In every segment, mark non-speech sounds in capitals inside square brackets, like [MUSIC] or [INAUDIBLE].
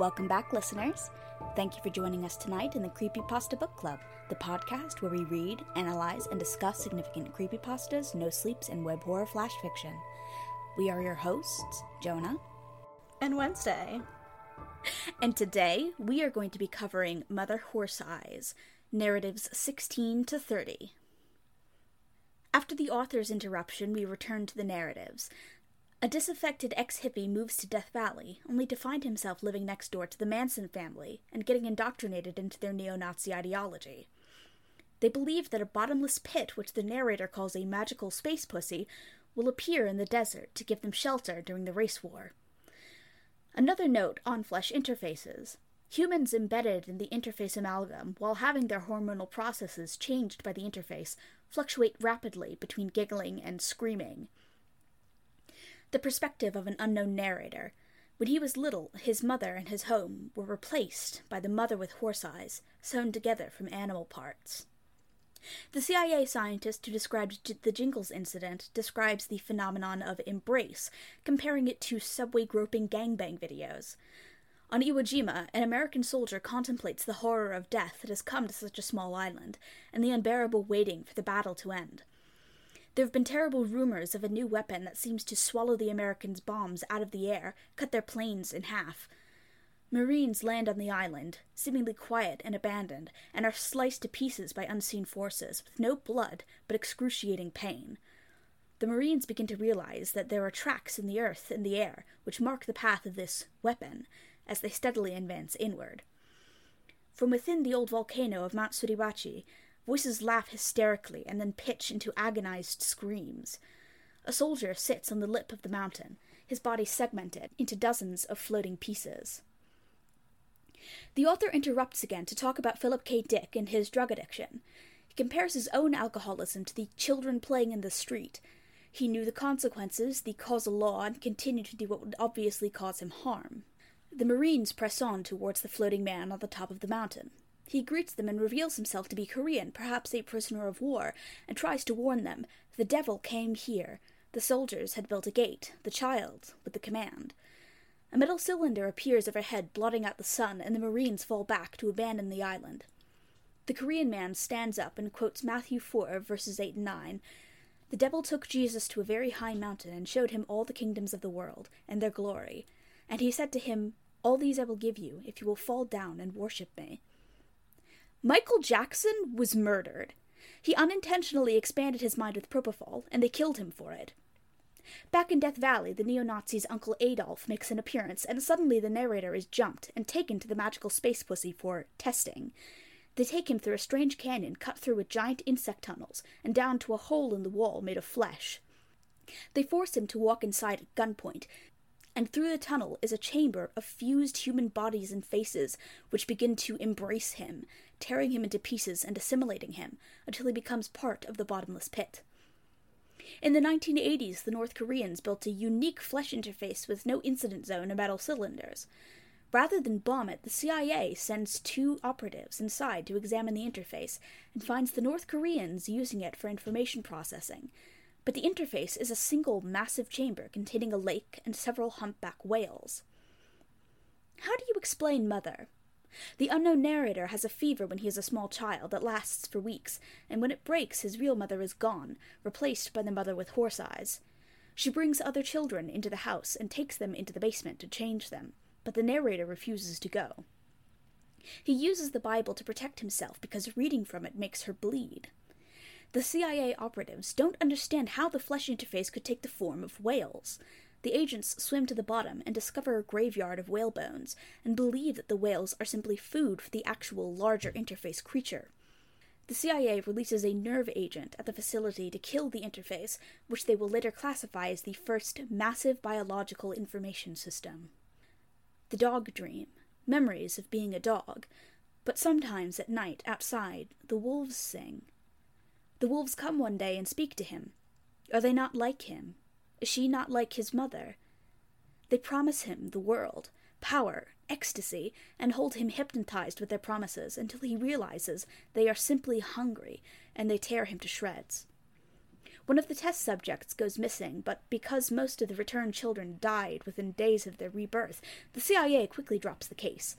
Welcome back, listeners. Thank you for joining us tonight in the Creepypasta Book Club, the podcast where we read, analyze, and discuss significant creepypastas, no sleeps, and web horror flash fiction. We are your hosts, Jonah and Wednesday. [LAUGHS] And today we are going to be covering Mother Horse Eyes, narratives 16 to 30. After the author's interruption, we return to the narratives. A disaffected ex hippie moves to Death Valley, only to find himself living next door to the Manson family and getting indoctrinated into their neo Nazi ideology. They believe that a bottomless pit, which the narrator calls a magical space pussy, will appear in the desert to give them shelter during the race war. Another note on flesh interfaces. Humans embedded in the interface amalgam, while having their hormonal processes changed by the interface, fluctuate rapidly between giggling and screaming. The perspective of an unknown narrator. When he was little, his mother and his home were replaced by the mother with horse eyes, sewn together from animal parts. The CIA scientist who described the Jingles incident describes the phenomenon of embrace, comparing it to subway groping gangbang videos. On Iwo Jima, an American soldier contemplates the horror of death that has come to such a small island, and the unbearable waiting for the battle to end. There have been terrible rumors of a new weapon that seems to swallow the Americans' bombs out of the air, cut their planes in half, Marines land on the island, seemingly quiet and abandoned, and are sliced to pieces by unseen forces, with no blood but excruciating pain. The Marines begin to realize that there are tracks in the earth and the air which mark the path of this weapon as they steadily advance inward. From within the old volcano of Mount Suribachi, voices laugh hysterically and then pitch into agonized screams. A soldier sits on the lip of the mountain, his body segmented into dozens of floating pieces. The author interrupts again to talk about Philip K. Dick and his drug addiction. He compares his own alcoholism to the children playing in the street. He knew the consequences, the causal law, and continued to do what would obviously cause him harm. The Marines press on towards the floating man on the top of the mountain. He greets them and reveals himself to be Korean, perhaps a prisoner of war, and tries to warn them the devil came here. The soldiers had built a gate, the child, with the command. A metal cylinder appears overhead, blotting out the sun, and the Marines fall back to abandon the island. The Korean man stands up and quotes Matthew 4, verses 8 and 9. The devil took Jesus to a very high mountain and showed him all the kingdoms of the world and their glory. And he said to him, All these I will give you, if you will fall down and worship me. Michael Jackson was murdered. He unintentionally expanded his mind with propofol, and they killed him for it. Back in Death Valley, the neo Nazi's Uncle Adolf makes an appearance, and suddenly the narrator is jumped and taken to the magical space pussy for testing. They take him through a strange canyon cut through with giant insect tunnels and down to a hole in the wall made of flesh. They force him to walk inside at gunpoint, and through the tunnel is a chamber of fused human bodies and faces which begin to embrace him, tearing him into pieces and assimilating him until he becomes part of the bottomless pit. In the 1980s, the North Koreans built a unique flesh interface with no incident zone and metal cylinders. Rather than bomb it, the CIA sends two operatives inside to examine the interface and finds the North Koreans using it for information processing. But the interface is a single massive chamber containing a lake and several humpback whales. How do you explain Mother? The unknown narrator has a fever when he is a small child that lasts for weeks, and when it breaks, his real mother is gone, replaced by the mother with horse eyes. She brings other children into the house and takes them into the basement to change them, but the narrator refuses to go. He uses the Bible to protect himself because reading from it makes her bleed. The CIA operatives don't understand how the flesh interface could take the form of whales. The agents swim to the bottom and discover a graveyard of whale bones, and believe that the whales are simply food for the actual larger interface creature. The CIA releases a nerve agent at the facility to kill the interface, which they will later classify as the first massive biological information system. The dog dream memories of being a dog, but sometimes at night outside the wolves sing. The wolves come one day and speak to him. Are they not like him? Is she not like his mother? They promise him the world, power, ecstasy, and hold him hypnotized with their promises until he realizes they are simply hungry and they tear him to shreds. One of the test subjects goes missing, but because most of the returned children died within days of their rebirth, the CIA quickly drops the case.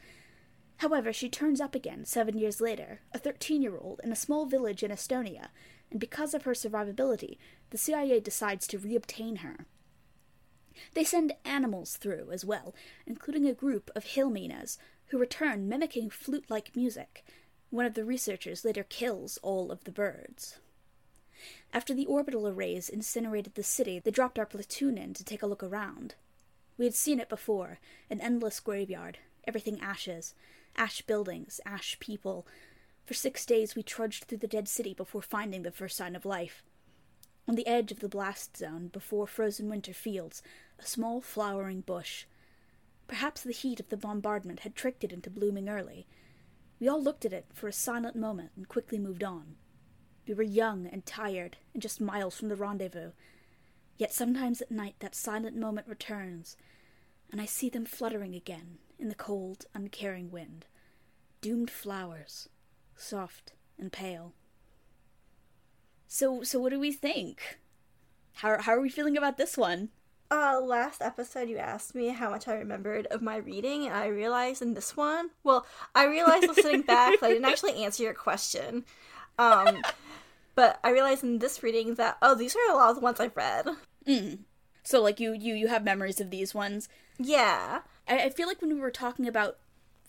However, she turns up again seven years later, a 13 year old, in a small village in Estonia, and because of her survivability, the CIA decides to reobtain her. They send animals through as well, including a group of hill mynas, who return mimicking flute like music. One of the researchers later kills all of the birds. After the orbital arrays incinerated the city, they dropped our platoon in to take a look around. We had seen it before an endless graveyard, everything ashes, ash buildings, ash people. For six days we trudged through the dead city before finding the first sign of life. On the edge of the blast zone, before frozen winter fields, a small flowering bush. Perhaps the heat of the bombardment had tricked it into blooming early. We all looked at it for a silent moment and quickly moved on. We were young and tired, and just miles from the rendezvous. Yet sometimes at night that silent moment returns, and I see them fluttering again in the cold, uncaring wind. Doomed flowers, soft and pale. So, so what do we think? How how are we feeling about this one? Uh, last episode you asked me how much I remembered of my reading, and I realized in this one, well, I realized sitting back, I didn't actually [LAUGHS] answer your question. Um, but I realized in this reading that oh, these are a lot of the ones I've read. Mm. So, like you, you, you have memories of these ones. Yeah, I, I feel like when we were talking about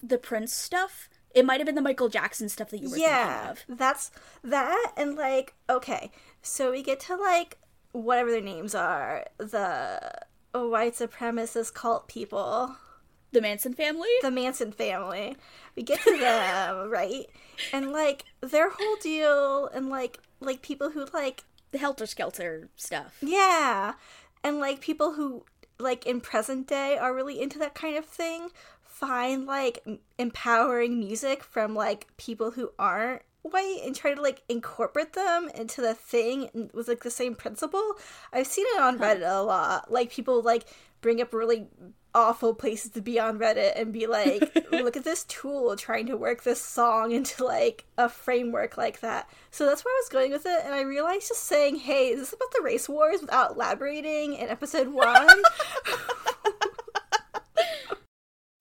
the Prince stuff, it might have been the Michael Jackson stuff that you were yeah, thinking of. that's that, and like okay, so we get to like whatever their names are, the white supremacist cult people. The Manson family? the Manson family. We get to them, [LAUGHS] right? And like their whole deal and like like people who like The Helter Skelter stuff. yeah, and like people who like in present day are really into that kind of thing find like empowering music from like people who aren't white and try to like incorporate them into the thing with like the same principle. I've seen it on Reddit a lot. Like people like bring up really awful places to be on Reddit and be like, [LAUGHS] look at this tool trying to work this song into like a framework like that. So that's where I was going with it, and I realized just saying, hey, is this about the race wars without elaborating in episode one? [LAUGHS]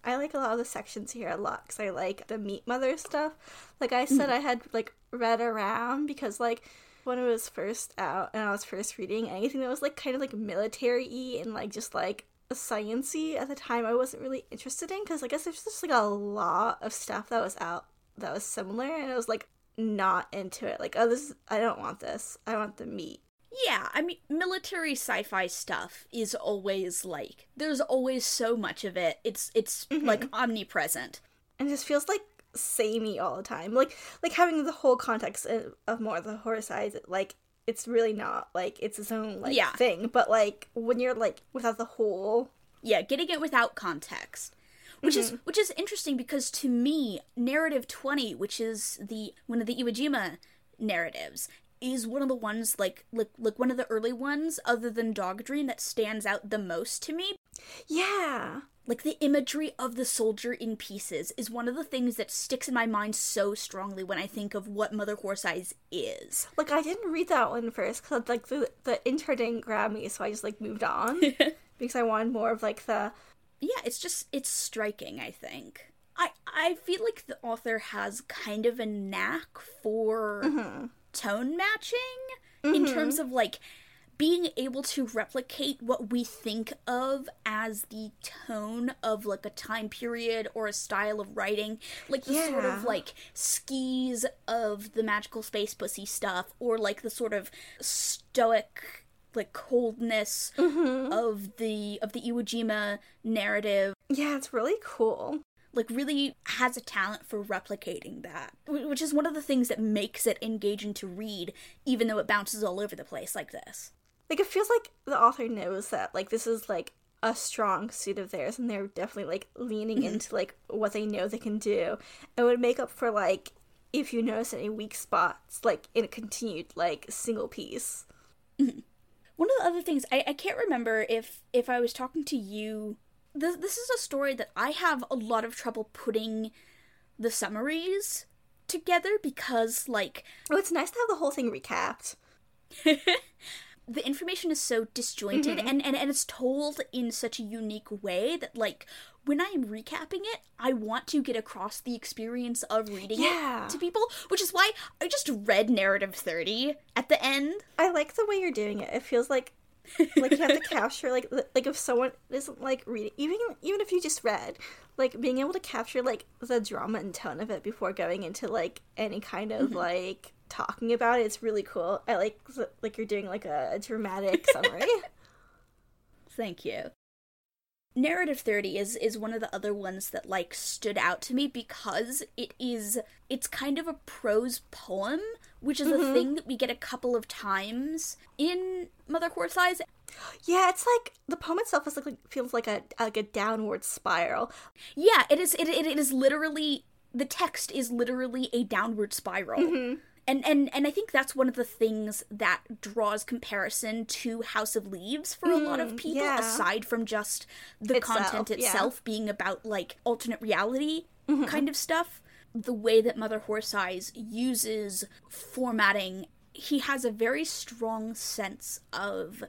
I like a lot of the sections here a lot because I like the meat mother stuff. Like I said, mm. I had like read around because like when it was first out and I was first reading anything that was like kind of like military y and like just like sciency at the time, I wasn't really interested in because I guess there's just like a lot of stuff that was out that was similar, and I was like not into it. Like, oh, this is, I don't want this. I want the meat. Yeah, I mean, military sci-fi stuff is always like there's always so much of it. It's it's mm-hmm. like omnipresent. and it just feels like samey all the time. Like like having the whole context of- more of the horror side, like it's really not like it's its own like Yeah. thing. But like when you're like without the whole, Yeah, getting it without context. Which is mm-hmm. which is interesting because to me, narrative 20, which is the one of the Iwo Jima narratives, is one of the ones like like like one of the early ones other than Dog Dream that stands out the most to me yeah, like the imagery of the soldier in pieces is one of the things that sticks in my mind so strongly when I think of what Mother Horse Eyes is. like I didn't read that one first because like the the intro didn't grab me, so I just like moved on [LAUGHS] because I wanted more of like the Yeah, it's just it's striking, I think. I I feel like the author has kind of a knack for mm-hmm. Tone matching in mm-hmm. terms of like being able to replicate what we think of as the tone of like a time period or a style of writing like the sort of like skis of the magical space pussy stuff or like the sort of stoic like coldness mm-hmm. of the of the Iwo Jima narrative. Yeah, it's really cool. Like really has a talent for replicating that which is one of the things that makes it engaging to read even though it bounces all over the place like this. Like it feels like the author knows that like this is like a strong suit of theirs and they're definitely like leaning mm-hmm. into like what they know they can do. It would make up for like if you notice any weak spots like in a continued like single piece. Mm-hmm. One of the other things I, I can't remember if if i was talking to you this, this is a story that i have a lot of trouble putting the summaries together because like oh it's nice to have the whole thing recapped [LAUGHS] the information is so disjointed Mm-hmm. and, and and it's told in such a unique way that like when I am recapping it, I want to get across the experience of reading Yeah. it to people, which is why I just read narrative 30 at the end. I like the way you're doing it. It feels like like you have to capture like like if someone isn't like reading even even if you just read like being able to capture like the drama and tone of it before going into like any kind of mm-hmm. like talking about it it's really cool. I like like you're doing like a, a dramatic [LAUGHS] summary. Thank you. Narrative 30 is is one of the other ones that like stood out to me because it is it's kind of a prose poem, which is a mm-hmm. thing that we get a couple of times in Mother Eyes. yeah it's like the poem itself is like, feels like a like a downward spiral Yeah, it is it, it, it is literally the text is literally a downward spiral. Mm-hmm. And, and and I think that's one of the things that draws comparison to House of Leaves for a lot of mm, people, yeah. aside from just the Itself, content yeah. itself being about like alternate reality mm-hmm. kind of stuff. The way that Mother Horse Eyes uses formatting, he has a very strong sense of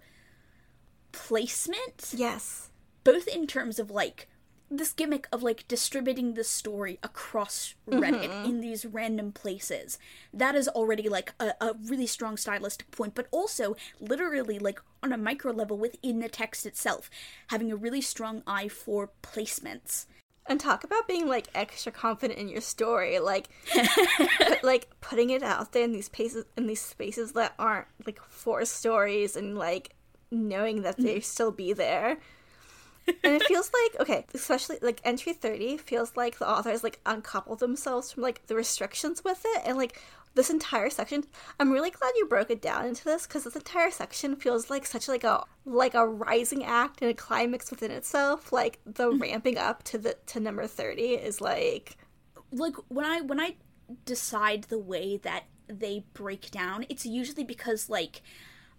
placement yes both in terms of like this gimmick of like distributing the story across mm-hmm. Reddit in these random places. That is already like a, a really strong stylistic point, but also literally like on a micro level within the text itself, having a really strong eye for placements. And talk about being like extra confident in your story like [LAUGHS] put, like putting it out there in these spaces in these spaces that aren't like for stories and like knowing that they mm-hmm. still be there. [LAUGHS] And it feels like okay especially like entry 30 feels like the authors like uncouple themselves from like the restrictions with it and like this entire section i'm really glad you broke it down into this because this entire section feels like such like a like a rising act and a climax within itself. Like the mm. ramping up to the to number 30 is like like when I when I decide the way that they break down, it's usually because like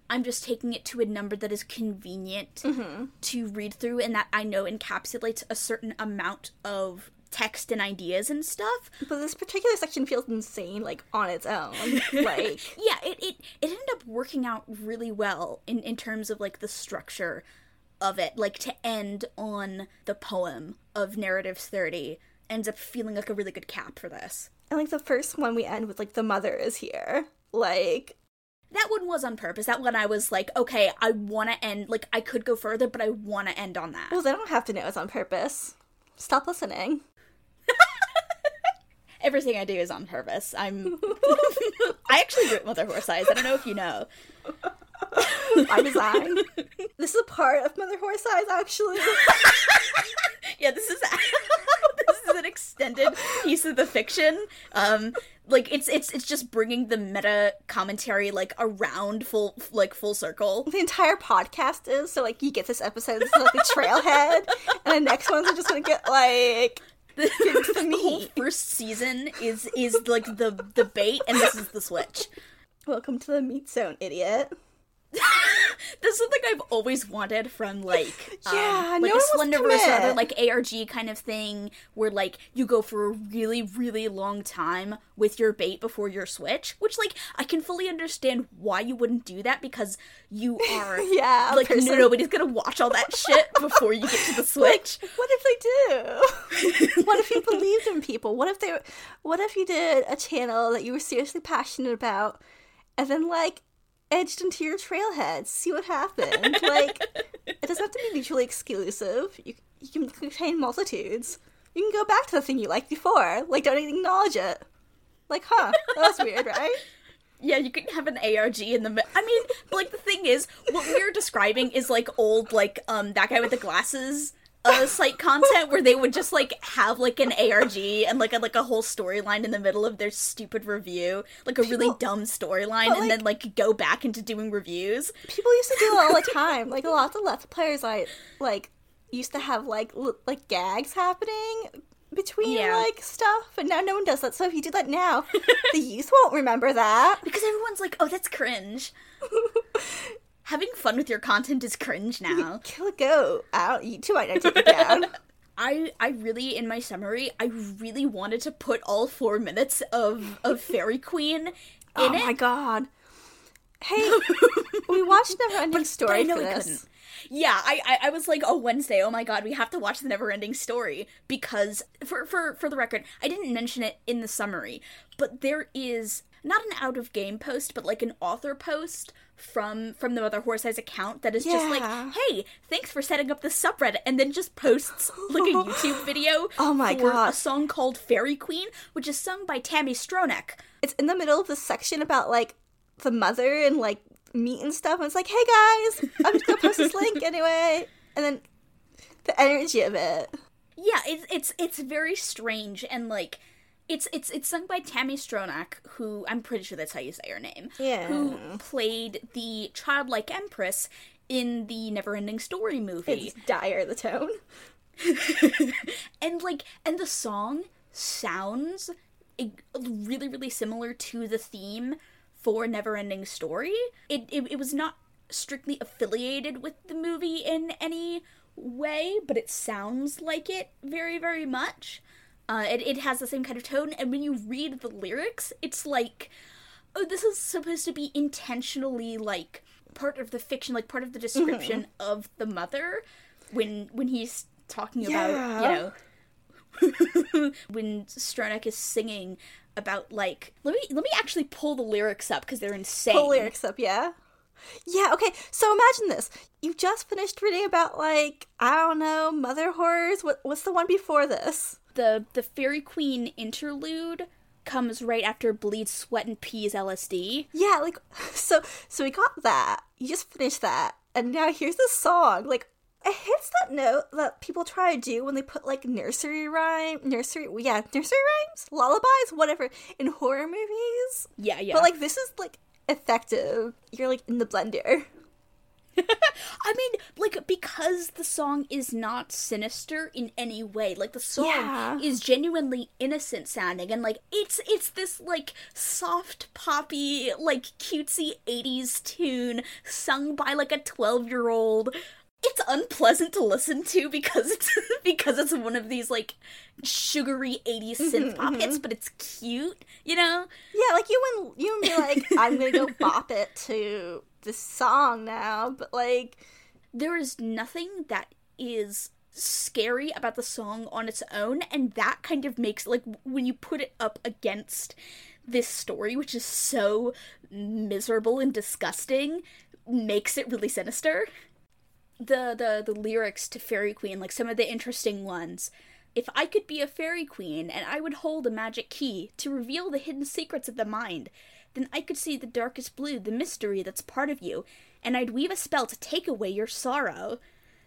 I'm just taking it to a number that is convenient mm-hmm. to read through and that I know encapsulates a certain amount of text and ideas and stuff. but this particular section feels insane like on its own [LAUGHS] like Yeah, it, it it ended up working out really well in, in terms of like the structure of it. Like to end on the poem of Narratives 30 ends up feeling like a really good cap for this. and like the first one we end with like the mother is here like That one was on purpose. That one I was like, okay, I want to end. Like, I could go further, but I want to end on that. well they don't have to know it's on purpose stop listening Everything I do is on purpose. I'm. [LAUGHS] I actually wrote Mother Horse Eyes. I don't know if you know. by design. this is a part of Mother Horse Eyes, actually. Yeah, this is [LAUGHS] this is an extended piece of the fiction. Um, like it's it's it's just bringing the meta commentary like around full like full circle. the entire podcast is so like you get this episode, this is like the trailhead, and the next ones are just gonna get like [LAUGHS] The, the whole meat. first season is is like the the bait, and this is the switch. welcome to the meat zone, idiot. [LAUGHS] This is something I've always wanted from like um, Yeah, like no a Slenderverse or other like ARG kind of thing where like you go for a really really long time with your bait before your switch, which like I can fully understand why you wouldn't do that because you [LAUGHS] are Yeah, like no, person- nobody's gonna watch all that shit before you get to the [LAUGHS] switch. What if they do? what if you believed in people? What if they? What if you did a channel that you were seriously passionate about, and then like edged into your trailhead? See what happened. Like it doesn't have to be mutually exclusive. You you can contain multitudes. You can go back to the thing you liked before. Like don't even acknowledge it. Like, huh? That was weird, right? Yeah, you can have an ARG in the. mi- I mean, like the thing is, what we're describing is like old, like um that guy with the glasses uh site content where they would just like have like an ARG and like a like a whole storyline in the middle of their stupid review, like a really People- dumb storyline, but, and then like go back into doing reviews. People used to do it all the [LAUGHS] time. Like a lot of the Let's Players, I like used to have like l- like gags happening between Yeah. like stuff, and now no one does that. So if you do that now, [LAUGHS] the youth won't remember that. Because everyone's like, oh, that's cringe. [LAUGHS] Having fun with your content is cringe now. [LAUGHS] Kill a goat. I don't. You two I take it [LAUGHS] down. I I really in my summary I really wanted to put all four minutes of of Fairy Queen [LAUGHS] in oh it. my god. Hey, we watched Never Ending Story I know for we this. couldn't. Yeah, I, I I was like, oh Wednesday, oh my god, we have to watch the never ending story because for for for the record, I didn't mention it in the summary, but there is not an out of game post, but like an author post from from the Mother Horse Eyes account that is just like, hey, thanks for setting up this subreddit, and then just posts like a [LAUGHS] YouTube video. Oh my God. A song called Fairy Queen, which is sung by Tami Stronach. It's in the middle of the section about like the mother and like meat and stuff. And it's like, hey guys, I'm just gonna post this link [LAUGHS] anyway. And then the energy of it. Yeah, it's it's it's very strange and like it's it's it's sung by Tami Stronach, who I'm pretty sure that's how you say her name. Yeah. Who played the childlike empress in the Neverending Story movie. It's dire the tone. [LAUGHS] and like and the song sounds really really similar to the theme for Neverending Story. It, it it was not strictly affiliated with the movie in any way, but it sounds like it very very much. Uh, it, it has the same kind of tone, and when you read the lyrics, it's like, oh, this is supposed to be intentionally like part of the fiction, like part of the description of the mother when when he's talking about you know [LAUGHS] when Stronach is singing about like let me let me actually pull the lyrics up because they're insane. Pull lyrics up, yeah. Yeah, okay. So imagine this. You just finished reading about like, I don't know, mother horrors. What what's the one before this? The the Fairy Queen interlude comes right after Bleed, Sweat, and Peas LSD. Yeah, like [LAUGHS] so so we got that. You just finished that. And now here's the song. Like it hits that note that people try to do when they put like nursery rhyme nursery yeah, nursery rhymes, lullabies, whatever, in horror movies. Yeah, yeah. But like this is like effective. You're like in the blender. [LAUGHS] I mean, like because the song is not sinister in any way. Like the song Yeah. is genuinely innocent sounding and like it's it's this like soft poppy like cutesy 80s tune sung by like a 12-year-old. It's unpleasant to listen to because it's [LAUGHS] because it's one of these like sugary 80s synth mm-hmm, pop hits, mm-hmm. but it's cute, you know? Yeah, like you wouldn't you be like, I'm gonna go bop it to this song now, but like there is nothing that is scary about the song on its own and that kind of makes like when you put it up against this story which is so miserable and disgusting makes it really sinister. The the the lyrics to fairy queen like some of the interesting ones. If i could be a fairy queen and i would hold a magic key to reveal the hidden secrets of the mind then i could see the darkest blue the mystery that's part of you and i'd weave a spell to take away your sorrow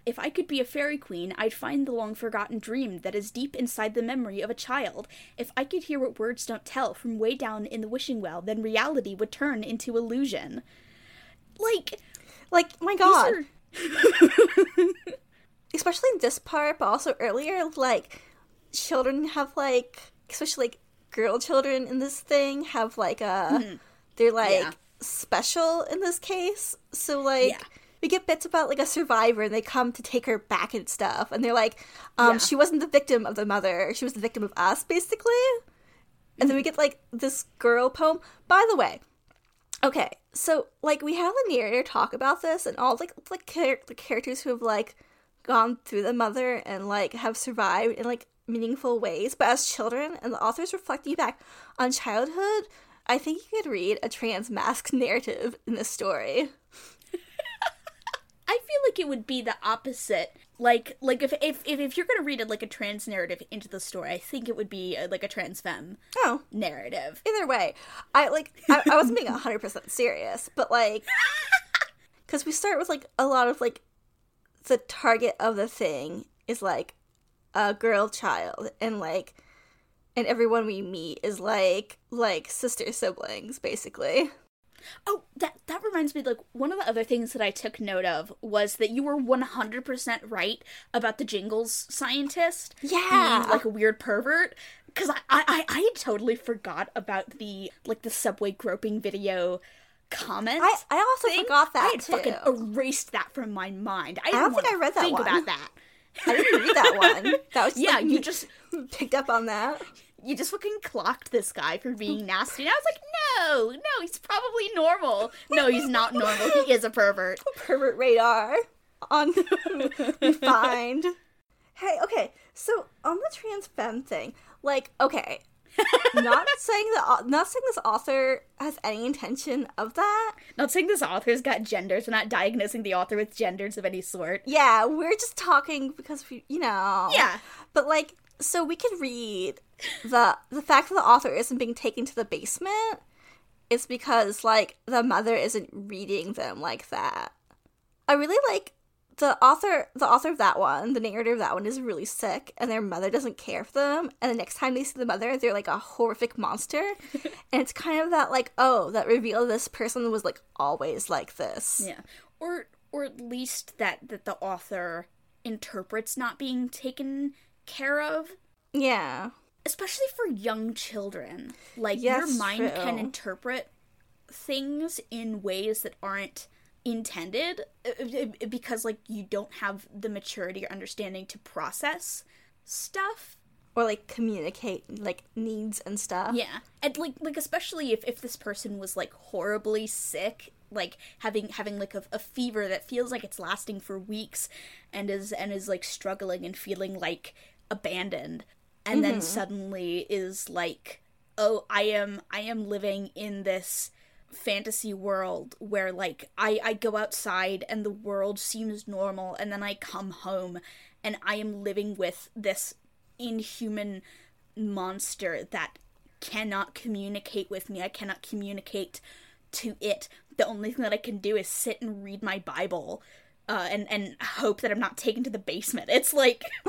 if I could be a fairy queen, I'd find the long forgotten dream that is deep inside the memory of a child. If I could hear what words don't tell from way down in the wishing well, then reality would turn into illusion. Like, like my god. are [LAUGHS] especially in this part, but also earlier, like children have like, especially like girl children in this thing have like a, they're like Mm-hmm. Yeah. special in this case. So like. Yeah. We get bits about like a survivor, and they come to take her back and stuff, and they're like, um, Yeah. "She wasn't the victim of the mother; she was the victim of us, basically." And then we get like this girl poem. By the way, okay, so like we have the narrator talk about this, and all like the, char- the characters who have like gone through the mother and like have survived and like meaningful ways, but as children, and the authors reflecting back on childhood. I think you could read a trans mask [LAUGHS] narrative in this story. [LAUGHS] I feel like it would be the opposite. Like, like if if if, if you're gonna read it like a trans narrative into the story, I think it would be uh like a trans femme Oh, narrative. either way, I like I, I wasn't being hundred percent serious, but like, [LAUGHS] because we start with like a lot of like the target of the thing is like a girl child, and like, and everyone we meet is like like sister siblings, basically. Oh, that that reminds me. Like one of the other things that I took note of was that you were one hundred percent right about the Jingles scientist Yeah. being like a weird pervert. Because I, I I I totally forgot about the like the subway groping video comment. I I also thing. forgot that I had too. fucking erased that from my mind. I, don't think I read that think one. about that. I didn't read that one. That was [LAUGHS] Yeah, like, you just [LAUGHS] picked up on that. you just fucking clocked this guy for being nasty. And I was like, no, no, he's probably normal. No, he's not normal. He is a pervert. [LAUGHS] pervert radar on find. Hey, okay, so on the trans femme thing, like, okay, not saying that, not saying this author has any intention of that. Not saying this author's got genders. We're not diagnosing the author with genders of any sort. Yeah, we're just talking because we, you know. Yeah. But like, so we could read the the fact that the author isn't being taken to the basement is because like the mother isn't reading them like that. I really like the author the author of that one, the narrator of that one is really sick and their mother doesn't care for them and the next time they see the mother they're like a horrific monster. [LAUGHS] and it's kind of that like, oh, that reveal this person was like always like this. Yeah. Or or at least that that the author interprets not being taken care of. Yeah. Especially for young children. Like Yes, your mind can interpret things in ways that aren't intended uh, uh, because like you don't have the maturity or understanding to process stuff Or like communicate like needs and stuff. yeah and like like especially if if this person was like horribly sick like having having like a, a fever that feels like it's lasting for weeks and is and is like struggling and feeling like abandoned and then suddenly is like oh i am i am living in this fantasy world where like I, I go outside and the world seems normal and then I come home and I am living with this inhuman monster that cannot communicate with me. I cannot communicate to it. The only thing that I can do is sit and read my Bible uh, and and hope that I'm not taken to the basement. It's like [LAUGHS]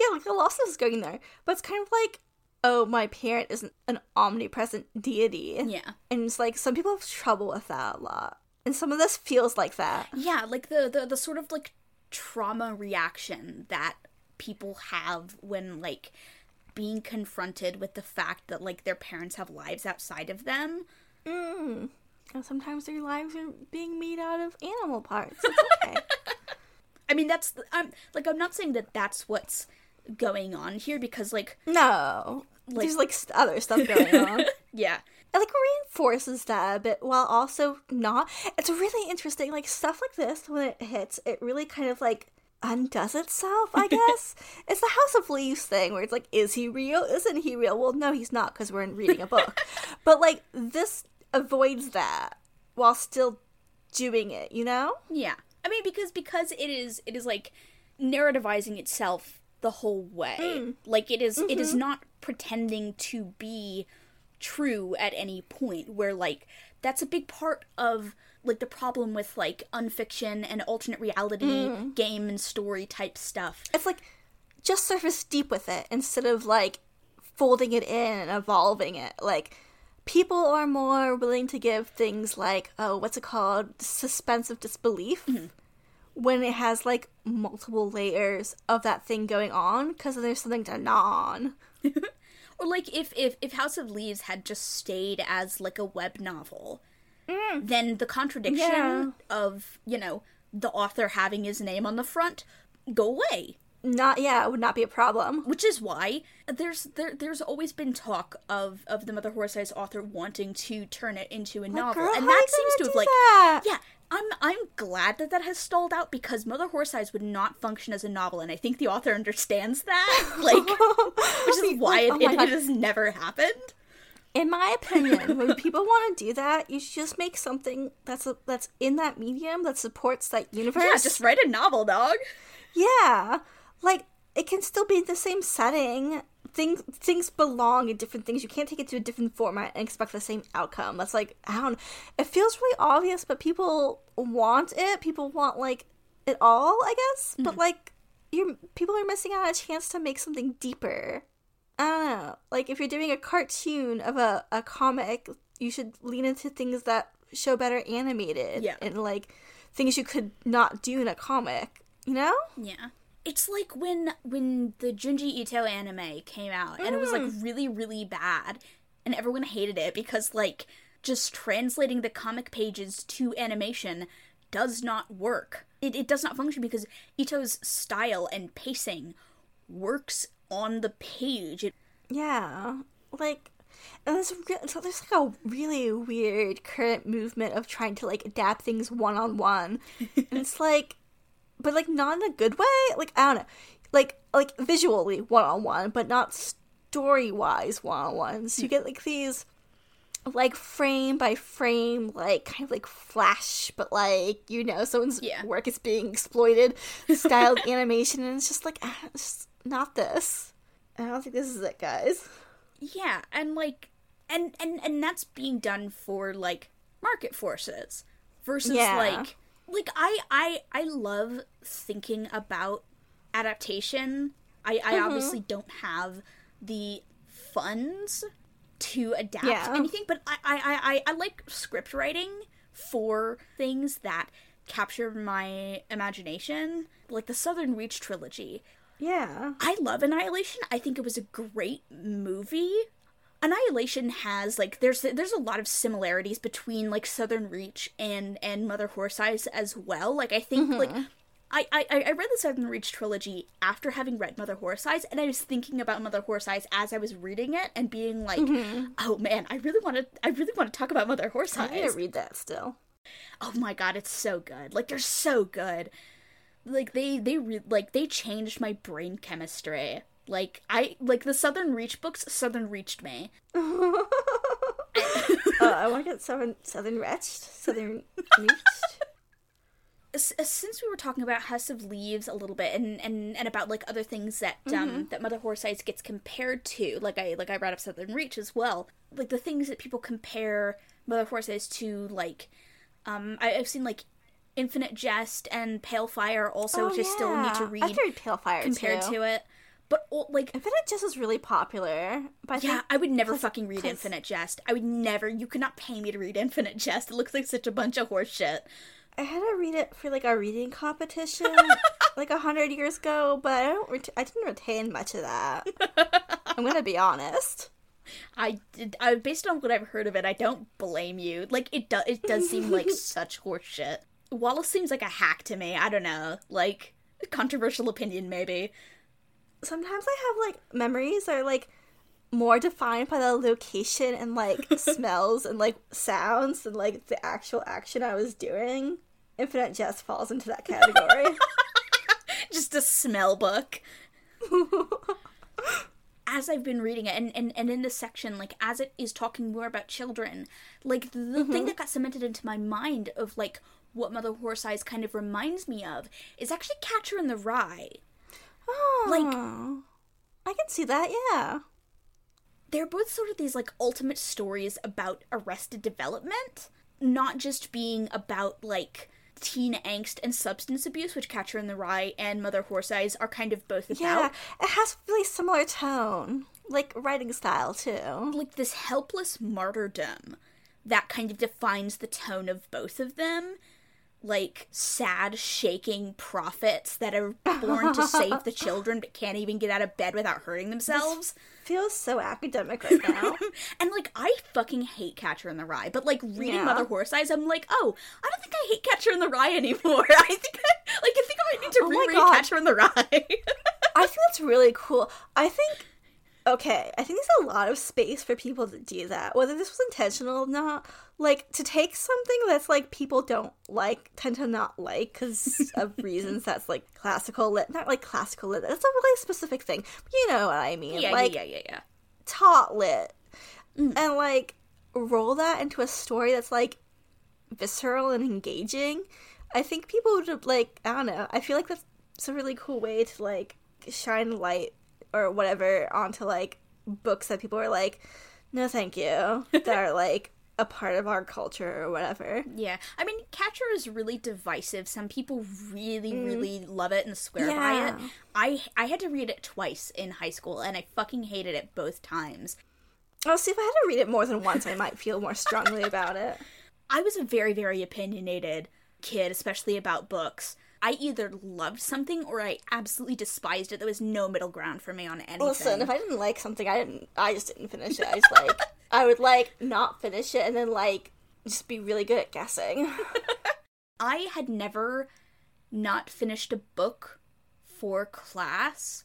Yeah, like the loss is going there. But it's kind of like, oh, my parent isn't an omnipresent deity. yeah. And it's like some people have trouble with that a lot. And some of this feels like that. Yeah, like the, the the sort of like trauma reaction that people have when like being confronted with the fact that like their parents have lives outside of them. Mm. And sometimes their lives are being made out of animal parts. It's [LAUGHS] okay. I mean, that's I'm like I'm not saying that that's what's going on here because like no. There's like st- other stuff going [LAUGHS] on. yeah. it like reinforces that a bit while also not. It's really interesting. Like stuff like this, when it hits, it really kind of like undoes itself, I [LAUGHS] guess. it's the House of Leaves thing where it's like, is he real? Isn't he real? Well, no, he's not because we're reading a book. [LAUGHS] but like this avoids that while still doing it, you know? yeah. I mean because because it is it is like narrativizing itself the whole way. Hmm. Like it is- it is mm-hmm. not pretending to be true at any point where like that's a big part of like the problem with like unfiction and alternate reality hmm. game and story type stuff. It's like just surface deep with it instead of like folding it in and evolving it. Like people are more willing to give things like, oh, what's it called? Suspense of disbelief. Mm-hmm. When it has like multiple layers of that thing going on, because there's something to gnaw on. [LAUGHS] Or like if if if House of Leaves had just stayed as like a web novel, mm. then the contradiction Yeah. of you know the author having his name on the front go away. Not yeah, it would not be a problem. Which is why there's there there's always been talk of of the Mother Horse Eyes author wanting to turn it into a novel, girl, and that seems to have like that? yeah. I'm I'm glad that that has stalled out because Mother Horse Eyes would not function as a novel, and I think the author understands that. [LAUGHS] Like, [LAUGHS] which is why it, Oh it, it has never happened. In my opinion, [LAUGHS] when people want to do that, you should just make something that's a, that's in that medium that supports that universe. Yeah, just write a novel, dog. Yeah, like it can still be the same setting. Things things belong in different things. You can't take it to a different format and expect the same outcome. That's like I don't. It feels really obvious, but people want it. People want like it all, I guess. But mm-hmm. like you, people are missing out on a chance to make something deeper. I don't know. Like if you're doing a cartoon of a a comic, you should lean into things that show better animated. Yeah. and like things you could not do in a comic. You know? Yeah. It's like when when the Junji Ito anime came out and it was like mm. really really bad and everyone hated it because like just translating the comic pages to animation does not work. It it does not function because Ito's style and pacing works on the page. It, Yeah. Like And there's, re- so there's like a really weird current movement of trying to like adapt things one on one, and it's like, but like not in a good way. Like I don't know, like like visually one on one, but not story wise one on one. So you get like these like frame by frame, like kind of like flash, but like you know someone's Yeah. work is being exploited, styled [LAUGHS] animation, and it's just like ah, it's just not this. I don't think this is it, guys. Yeah, and like and and and that's being done for like market forces versus Yeah. like like I I I love thinking about adaptation. I I Mm-hmm. obviously don't have the funds to adapt Yeah. anything, but I I I I, I like script writing for things that capture my imagination, like the Southern Reach trilogy. Yeah. I love Annihilation. I think it was a great movie. Annihilation has like there's there's a lot of similarities between like Southern Reach and and Mother Horse Eyes as well. Like I think like mm-hmm. I, I I read the Southern Reach trilogy after having read Mother Horse Eyes, and I was thinking about Mother Horse Eyes as I was reading it, and being like, mm-hmm. "Oh man, I really want to, I really want to talk about Mother Horse Eyes. I need to read that still. oh my god it's so good like they're so good like they they re- like they changed my brain chemistry like i like the southern reach books southern reached me. [LAUGHS] Uh, I want to get Southern Southern Wretched, Southern Reached. Uh, since we were talking about house of leaves a little bit and and and about like other things that um that mother horse eyes gets compared to like i like i brought up southern reach as well like the things that people compare mother horse eyes to like um I, i've seen like infinite jest and pale fire also which i still need to read read Pale Fire compared too. to it but like Infinite Jest is really popular, but I Yeah, I would never plus- fucking read plus- Infinite Jest. I would never. You could not pay me to read Infinite Jest. It looks like such a bunch of horse shit. I had to read it for like a reading competition [LAUGHS] like a hundred years ago, but I don't. Ret- I didn't retain much of that. [LAUGHS] I'm gonna be honest. I did. I, based on what I've heard of it, I don't blame you. Like it does. It does seem like [LAUGHS] such horse shit. Wallace seems like a hack to me. I don't know. Like controversial opinion, maybe. Sometimes I have like memories that are like more defined by the location and like [LAUGHS] smells and like sounds than like the actual action I was doing. Infinite Jest falls into that category. [LAUGHS] Just a smell book. as I've been reading it, and, and, and in this section, like as it is talking more about children, like the thing mm-hmm. that got cemented into my mind of like what Mother Horse Eyes kind of reminds me of is actually Catcher in the Rye. Oh, I can see that. Yeah. They're both sort of these like ultimate stories about arrested development, not just being about like teen angst and substance abuse, which Catcher in the Rye and Mother Horse Eyes are kind of both about. Yeah, it has really similar tone, like writing style too. like this helpless martyrdom that kind of defines the tone of both of them like sad shaking prophets that are born to save the [LAUGHS] children but can't even get out of bed without hurting themselves Feels so academic right [LAUGHS] now. and like i fucking hate catcher in the rye but like reading Yeah. mother horse eyes i'm like oh i don't think i hate catcher in the rye anymore [LAUGHS] i think i like i think i might need to Oh reread catcher in the rye I think that's really cool. I think okay, I think there's a lot of space for people to do that. Whether this was intentional or not, like to take something that's like people don't like, tend to not like because of [LAUGHS] reasons that's like classical lit, not like classical lit. That's a really specific thing. But you know what I mean? yeah, like yeah yeah yeah yeah taught lit, mm. and like roll that into a story that's like visceral and engaging. I think people would like I don't know. I feel like that's it's a really cool way to like shine light or whatever onto like books that people are like, no, thank you, [LAUGHS] that are like a part of our culture or whatever. Yeah, I mean, Catcher is really divisive. Some people really, really love it and swear by it. Mm. I I had to read it twice in high school, and I fucking hated it both times. Oh, see, if I had to read it more than once, I might feel more strongly about it. [LAUGHS] I was a very, very opinionated kid, especially about books. I either loved something or I absolutely despised it. There was no middle ground for me on anything. Listen, if I didn't like something, I didn't. I just didn't finish it. I just like I would like not finish it and then like just be really good at guessing. [LAUGHS] I had never not finished a book for class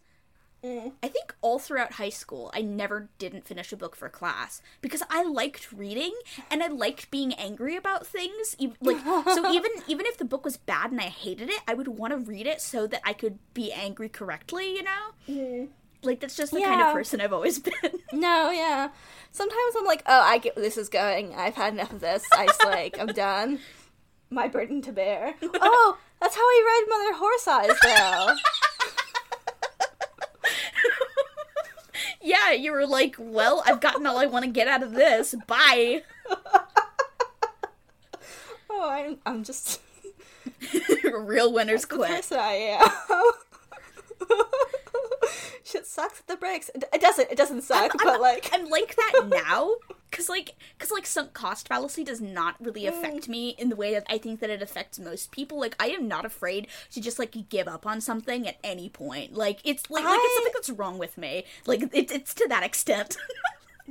Mm. I think all throughout high school, I never didn't finish a book for class because I liked reading and I liked being angry about things. Like so, [LAUGHS] even even if the book was bad and I hated it, I would want to read it so that I could be angry correctly. You know, like that's just the kind of person I've always [LAUGHS] been. No, yeah. Sometimes I'm like, oh, I get this is going. I've had enough of this. I just like, I'm done. My burden to bear. [LAUGHS] Oh, that's how I read Mother Horse Eyes, though. Yeah, you were like, well, I've gotten all I want to get out of this. Bye. [LAUGHS] oh, I'm, I'm just [LAUGHS] Real winners quit. person I am. [LAUGHS] Shit sucks at the breaks. It, doesn't. It doesn't suck, but like, I'm like that now because like because like sunk cost fallacy does not really mm. affect me in the way that I think that it affects most people. Like I am not afraid to just like give up on something at any point. Like it's like like it's something that's wrong with me. Like it, it's to that extent. [LAUGHS]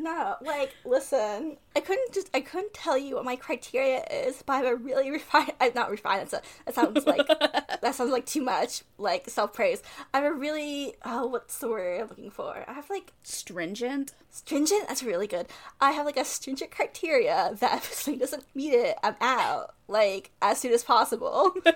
no, like, listen. I couldn't just. I couldn't tell you what my criteria is, but I have a really [LAUGHS] refined. I'm not refined. A, that sounds like [LAUGHS] that sounds like too much like self praise. I have a really. Oh, what's the word I'm looking for? I have like Stringent. stringent. That's really good. I have like a stringent criteria that if something doesn't meet it, I'm out. Like as soon as possible. [LAUGHS]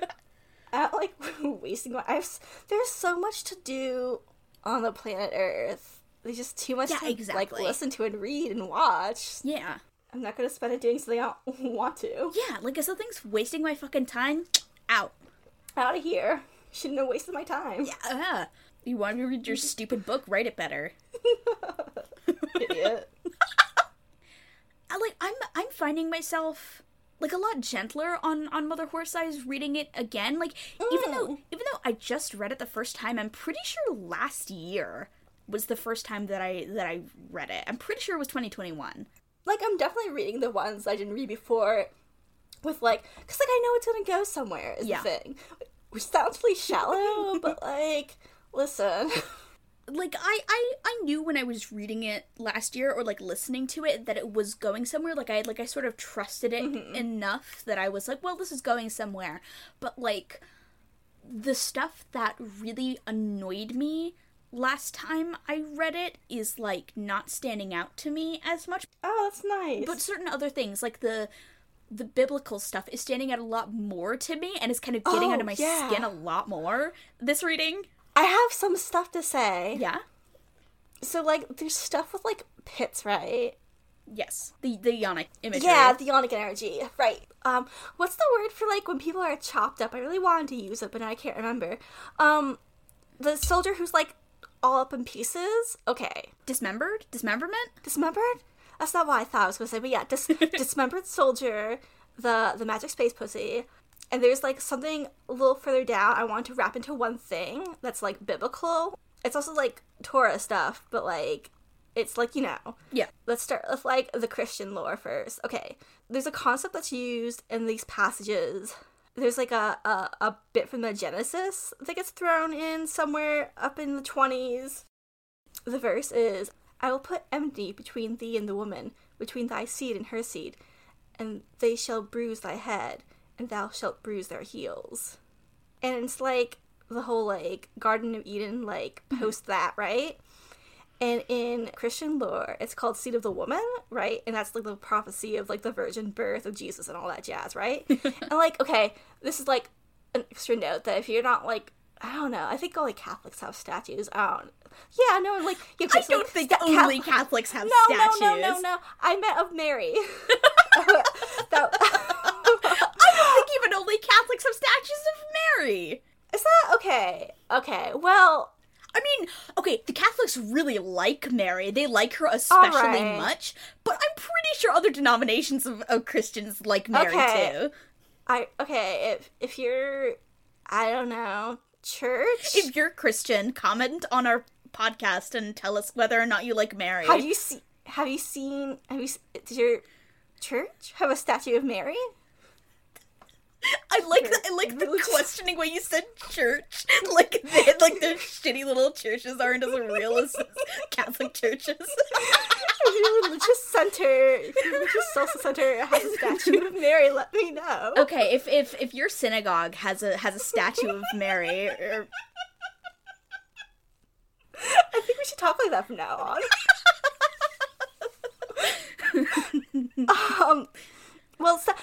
I'm not like wasting my. I have, there's so much to do on the planet Earth. There's just too much Yeah, to like listen to and read and watch. Yeah. I'm not gonna spend it doing something I don't [LAUGHS] want to. Yeah. Like if something's wasting my fucking time, [TSK] out. Out of here. Shouldn't have wasted my time. Yeah. You want me to read your [LAUGHS] stupid book? Write it better. [LAUGHS] Idiot. I like I'm I'm finding myself like a lot gentler on on Mother Horse Eyes reading it again. Like even though Mm. even though I just read it the first time, I'm pretty sure last year was the first time that I that I read it. I'm pretty sure it was 2021. like I'm definitely reading the ones I didn't read before with like cuz like I know it's going to go somewhere is Yeah. the thing. Which sounds really shallow, [LAUGHS] but like listen. Like I I I knew when I was reading it last year or like listening to it that it was going somewhere. Like I like I sort of trusted it mm-hmm. enough that I was like, well, this is going somewhere. But like the stuff that really annoyed me last time I read it is like not standing out to me as much. Oh, that's nice. But certain other things like the the biblical stuff is standing out a lot more to me and is kind of getting Oh, under my yeah. skin a lot more this reading. I have some stuff to say. Yeah. So like there's stuff with like pits, right? Yes. The the yonic imagery. Yeah, the ionic energy. Right. Um what's the word for like when people are chopped up? I really wanted to use it, but I can't remember. Um the soldier who's like all up in pieces. Okay. dismembered dismemberment Dismembered? That's not what I thought I was gonna say, but yeah, dis- [LAUGHS] dismembered soldier, the the magic space pussy, and there's like something a little further down I want to wrap into one thing that's like biblical. It's also like Torah stuff, but like it's like you know. yeah Let's start with like the Christian lore first. Okay, there's a concept that's used in these passages. There's like a, a, a bit from the Genesis that gets thrown in somewhere up in the 20s. The verse is I will put enmity between thee and the woman, between thy seed and her seed, and they shall bruise thy head, and thou shalt bruise their heels. And it's like the whole like Garden of Eden, like mm-hmm. post that, right? And in Christian lore, it's called Seed of the Woman, right? And that's like the prophecy of like the virgin birth of Jesus and all that jazz, right? [LAUGHS] and like, okay, this is like an extra note that if you're not like, I don't know, I think only Catholics have statues. I don't. Yeah, no, like you i don't think only Catholics have no, statues no, no, no, no. I meant of Mary. [LAUGHS] [LAUGHS] that, i don't think even only catholics have statues of mary is that okay? Okay, well, i mean okay the catholics really like mary they like her especially Alright. much but i'm pretty sure other denominations of, of christians like mary Okay. too I okay if if you're, I don't know, church. if you're christian comment on our podcast and tell us whether or not you like mary Have you seen? Have you seen? Have you? Does your church have a statue of Mary? I like the, I like the questioning when you said church. [LAUGHS] Like they, like their shitty little churches aren't as real as [LAUGHS] Catholic churches. [LAUGHS] Religious center, religious social center has a statue of Mary, let me know. okay, if if if your synagogue has a has a statue of Mary, or think we should talk like that from now on. um, well, sta-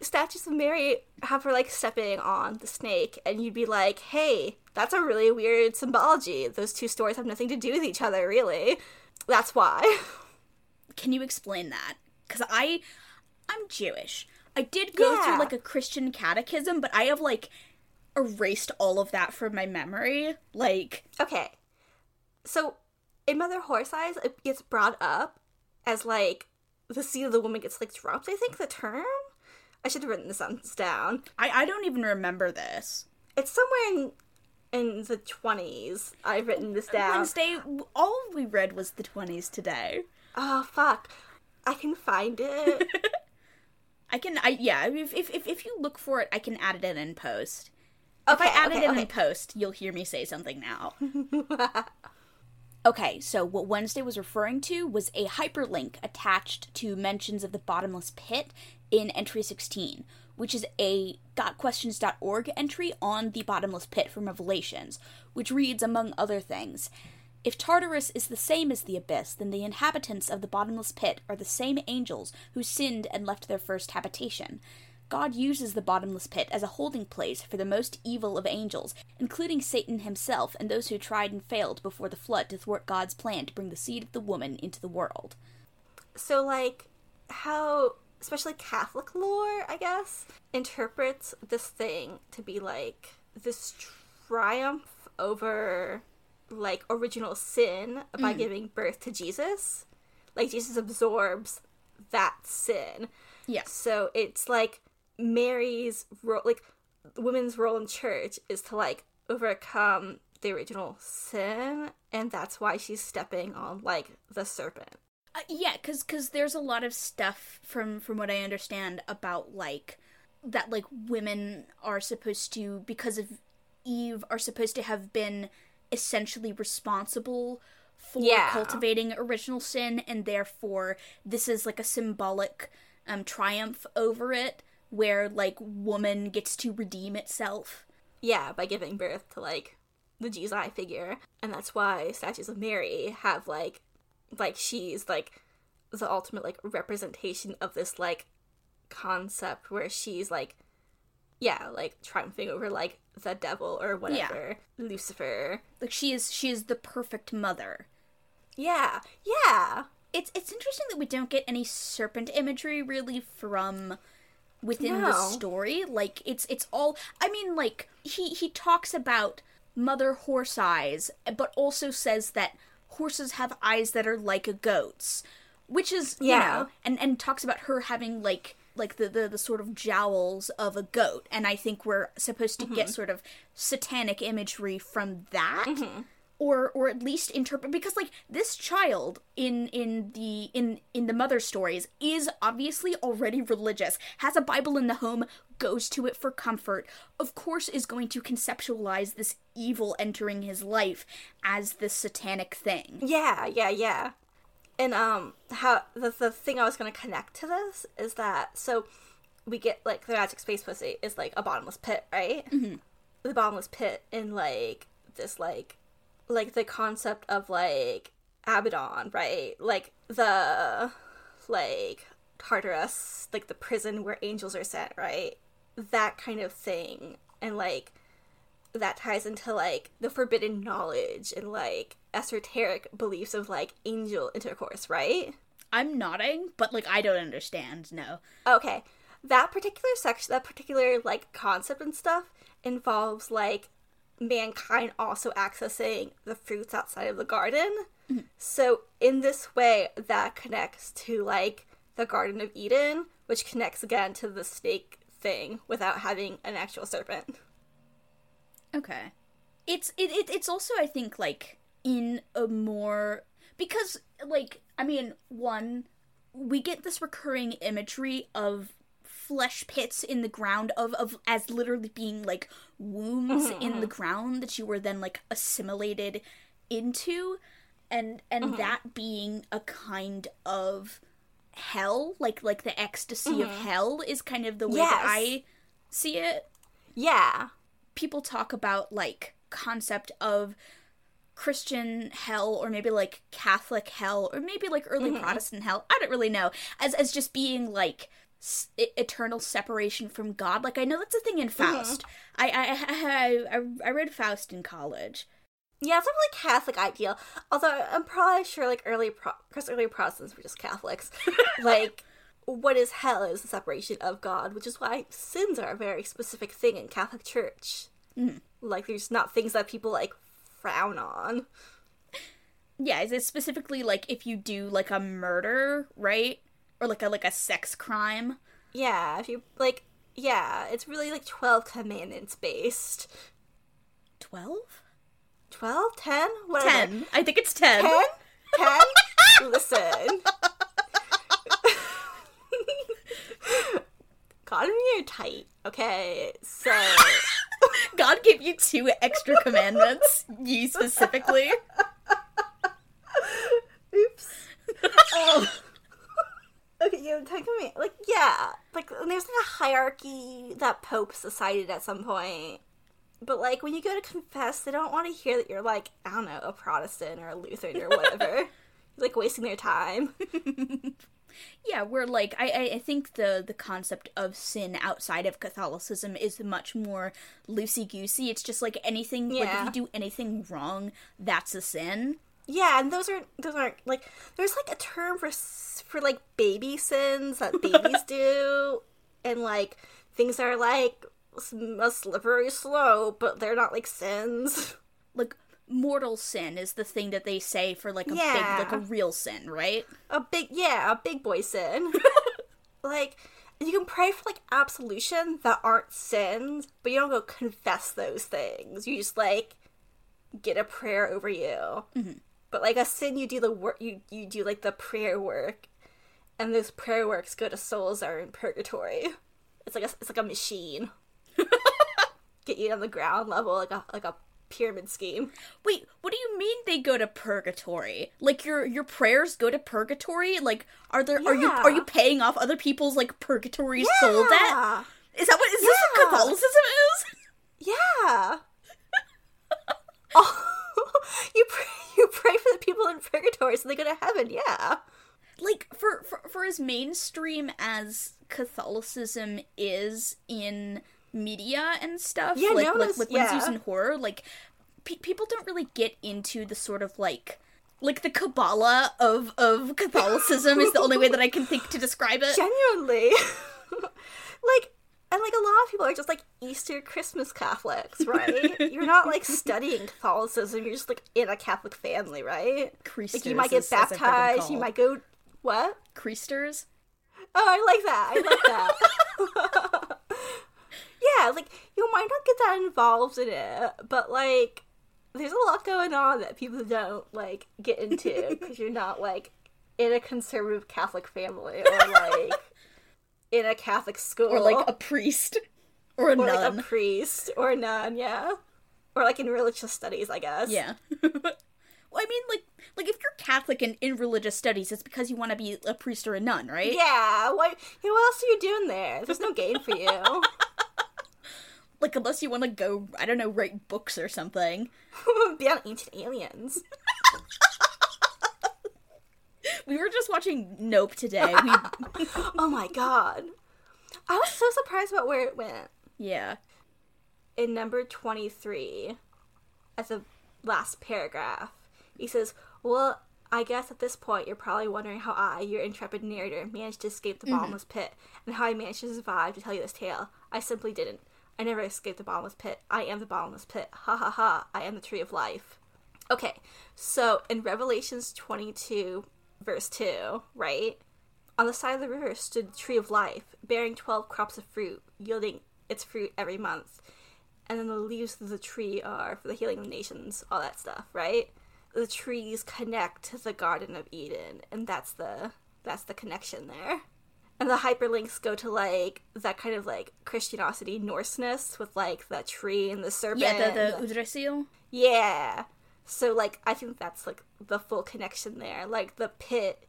statues of Mary have her like stepping on the snake, and you'd be like, "Hey, that's a really weird symbology. Those two stories have nothing to do with each other, really. That's why." Can you explain that? Because I, I'm Jewish. I did go Yeah. through like a Christian catechism, but I have like erased all of that from my memory. Like, Okay. So in Mother Horse Eyes, it gets brought up as like the seed of the woman gets like dropped, I think the term. I should have written this sentence down. I I don't even remember this. It's somewhere in in the twenties. I've written this down. Wednesday, all we read was the twenties today. Oh fuck. I can find it. [LAUGHS] I can, I yeah. If if if, if you look for it, I can add it in in post. If I add okay, it in okay. in post, you'll hear me say something now. [LAUGHS] Okay, so what Wednesday was referring to was a hyperlink attached to mentions of the bottomless pit in entry 16, which is a gotquestions.org entry on the bottomless pit from Revelations, which reads, among other things, if Tartarus is the same as the abyss, then the inhabitants of the bottomless pit are the same angels who sinned and left their first habitation. God uses the bottomless pit as a holding place for the most evil of angels, including Satan himself and those who tried and failed before the flood to thwart God's plan to bring the seed of the woman into the world. so like how especially Catholic lore, I guess, interprets this thing to be like this triumph over like original sin by mm. giving birth to Jesus. Like Jesus absorbs that sin. Yes. So it's like Mary's role, like women's role in church is to like overcome the original sin, and that's why she's stepping on like the serpent. Uh, yeah, cuz cuz there's a lot of stuff from from what I understand about like that like women are supposed to because of Eve are supposed to have been essentially responsible for Yeah. cultivating original sin and therefore this is like a symbolic um triumph over it where like woman gets to redeem itself. Yeah, by giving birth to like the Jesus figure, and that's why statues of Mary have like, like she's like the ultimate like representation of this like concept where she's like, yeah, like triumphing over like the devil or whatever, Lucifer. Like she is she is the perfect mother. Yeah, yeah, it's it's interesting that we don't get any serpent imagery really from within the story like it's it's all i mean like he he talks about mother horse eyes but also says that horses have eyes that are like a goat's which is you Yeah. know and and talks about her having like like the, the the sort of jowls of a goat and i think we're supposed to get mm-hmm. sort of satanic imagery from that mm-hmm. Or or at least interpret because like this child in in the in in the mother stories is obviously already religious has a bible in the home goes to it for comfort of course is going to conceptualize this evil entering his life as this satanic thing yeah, yeah, yeah. And um, how the the thing I was gonna connect to this is that so we get like the magic space pussy is like a bottomless pit, right? Mm-hmm. The bottomless pit in like this like like the concept of like Abaddon, right? Like the like Tartarus, like the prison where angels are sent, right? That kind of thing, and like that ties into like the forbidden knowledge and like esoteric beliefs of like angel intercourse, right? i'm nodding but like i don't understand no Okay. That particular section, that particular like concept and stuff involves like mankind also accessing the fruits outside of the garden. Mm-hmm. So in this way that connects to like the Garden of Eden, which connects again to the snake thing without having an actual serpent. Okay. It's it, it it's also I think like in a more because like I mean one we get this recurring imagery of flesh pits in the ground of of as literally being like wombs mm-hmm, in the mm-hmm. ground that you were then like assimilated into. And and mm-hmm. that being a kind of hell like like the ecstasy of hell is kind of the way that I see it. Yeah. people talk about like concept of Christian hell or maybe like Catholic hell or maybe like early Protestant hell. I don't really know. As as just being like s- eternal separation from God. Like I know that's a thing in uh-huh. Faust. I, I I I I read Faust in college. Yeah, it's a really Catholic ideal. Although I'm probably sure like early pro because early Protestants were just Catholics. [LAUGHS] like what is hell is the separation of God, which is why sins are a very specific thing in Catholic Church. Mm-hmm. Like there's not things that people like frown on. Yeah, is it specifically like if you do like a murder, right? Or like a like a sex crime? Yeah, if you like yeah, it's really like 12 commandments based. 12? 12, 10, whatever. 10. I think it's 10. 10? 10? [LAUGHS] Listen. God and me are tight, okay? So, [LAUGHS] God gave you two extra commandments, you specifically. [LAUGHS] oops. Oh. Um, okay, you know, Ten Command- like, yeah, like, and there's like a hierarchy that popes decided at some point. But, like, when you go to confess, they don't want to hear that you're, like, I don't know, a Protestant or a Lutheran or whatever. [LAUGHS] like, wasting their time. [LAUGHS] Yeah, we're like I, I I think the the concept of sin outside of Catholicism is much more loosey goosey. It's just like anything like if you do anything wrong, that's a sin. Yeah, and those aren't those aren't like there's like a term for for like baby sins that babies [LAUGHS] do, and like things that are like a slippery slope, but they're not like sins. [LAUGHS] Like mortal sin is the thing that they say for like a Yeah. big like a real sin, right? A big yeah, a big boy sin. [LAUGHS] like you can pray for like absolution that aren't sins, but you don't go confess those things. You just like get a prayer over you. Mm-hmm. But like a sin, you do the work. You you do like the prayer work, and those prayer works go to souls that are in purgatory. It's like a it's like a machine. [LAUGHS] get you on the ground level, like a like a pyramid scheme. Wait, what do you mean they go to purgatory? Like your your prayers go to purgatory? Like are there are you are you paying off other people's like purgatory soul debt? Is that what is this what Catholicism is? [LAUGHS] Yeah. [LAUGHS] oh, you pray, you pray for the people in purgatory so they go to heaven. Yeah. like for, for for as mainstream as Catholicism is in media and stuff, Yeah, like no, like, it's- like when it's yeah. used in horror, like pe- people don't really get into the sort of like like the Kabbalah of of Catholicism is the only way that I can think to describe it. [LAUGHS] Genuinely. [LAUGHS] like, and like a lot of people are just like Easter Christmas Catholics, right? you're not like [LAUGHS] studying Catholicism. You're just like in a Catholic family, right? Like you might get as- as I've heard them baptized. You might go. What? Creasters. Oh, I like that. I like that. [LAUGHS] yeah, like you might not get that involved in it, but like there's a lot going on that people don't like get into because you're not like in a conservative Catholic family or like in a Catholic school Or like a priest. [LAUGHS] Or a or nun. like a priest or a nun, yeah, or like in religious studies, I guess. Yeah. [LAUGHS] well, I mean, like, like if you're Catholic and in religious studies, it's because you want to be a priest or a nun, right? Yeah, what? You know, what else are you doing there? There's no gain for you. [LAUGHS] Like, unless you want to go, I don't know, write books or something. Be on Ancient Aliens. We were just watching Nope today. We, [LAUGHS] Oh my god. I was so surprised about where it went. yeah. In number 23, at the last paragraph, he says, Well, I guess at this point you're probably wondering how I, your intrepid narrator, managed to escape the mm-hmm. bottomless pit, and how I managed to survive to tell you this tale. I simply didn't. I never escaped the bottomless pit. I am the bottomless pit. Ha ha ha. I am the tree of life. Okay, so in Revelations 22, verse 2, right? On the side of the river stood the tree of life, bearing twelve crops of fruit, yielding its fruit every month. And then the leaves of the tree are for the healing of the nations, all that stuff, right? The trees connect to the Garden of Eden, and that's the that's the connection there. And the hyperlinks go to like that kind of like Christianosity Norseness with like the tree and the serpent. Yeah, the, the yeah. So like I think that's like the full connection there. Like the pit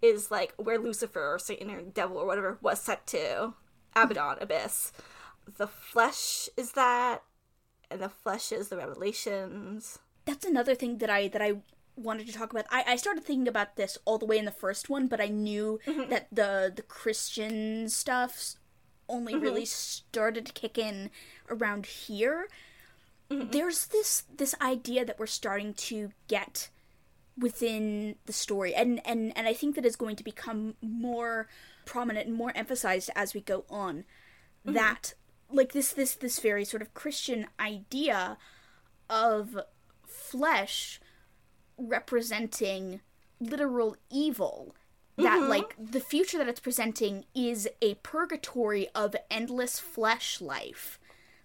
is like where Lucifer or Satan or devil or whatever was set to. Abaddon, abyss. The flesh is that and the flesh is the revelations. that's another thing that I that I wanted to talk about. I, I started thinking about this all the way in the first one, but I knew mm-hmm. that the the Christian stuff only mm-hmm. really started to kick in around here. Mm-hmm. There's this this idea that we're starting to get within the story. And and and I think that is going to become more prominent and more emphasized as we go on. Mm-hmm. That like this this this very sort of Christian idea of flesh representing literal evil. That mm-hmm. like the future that it's presenting is a purgatory of endless flesh life.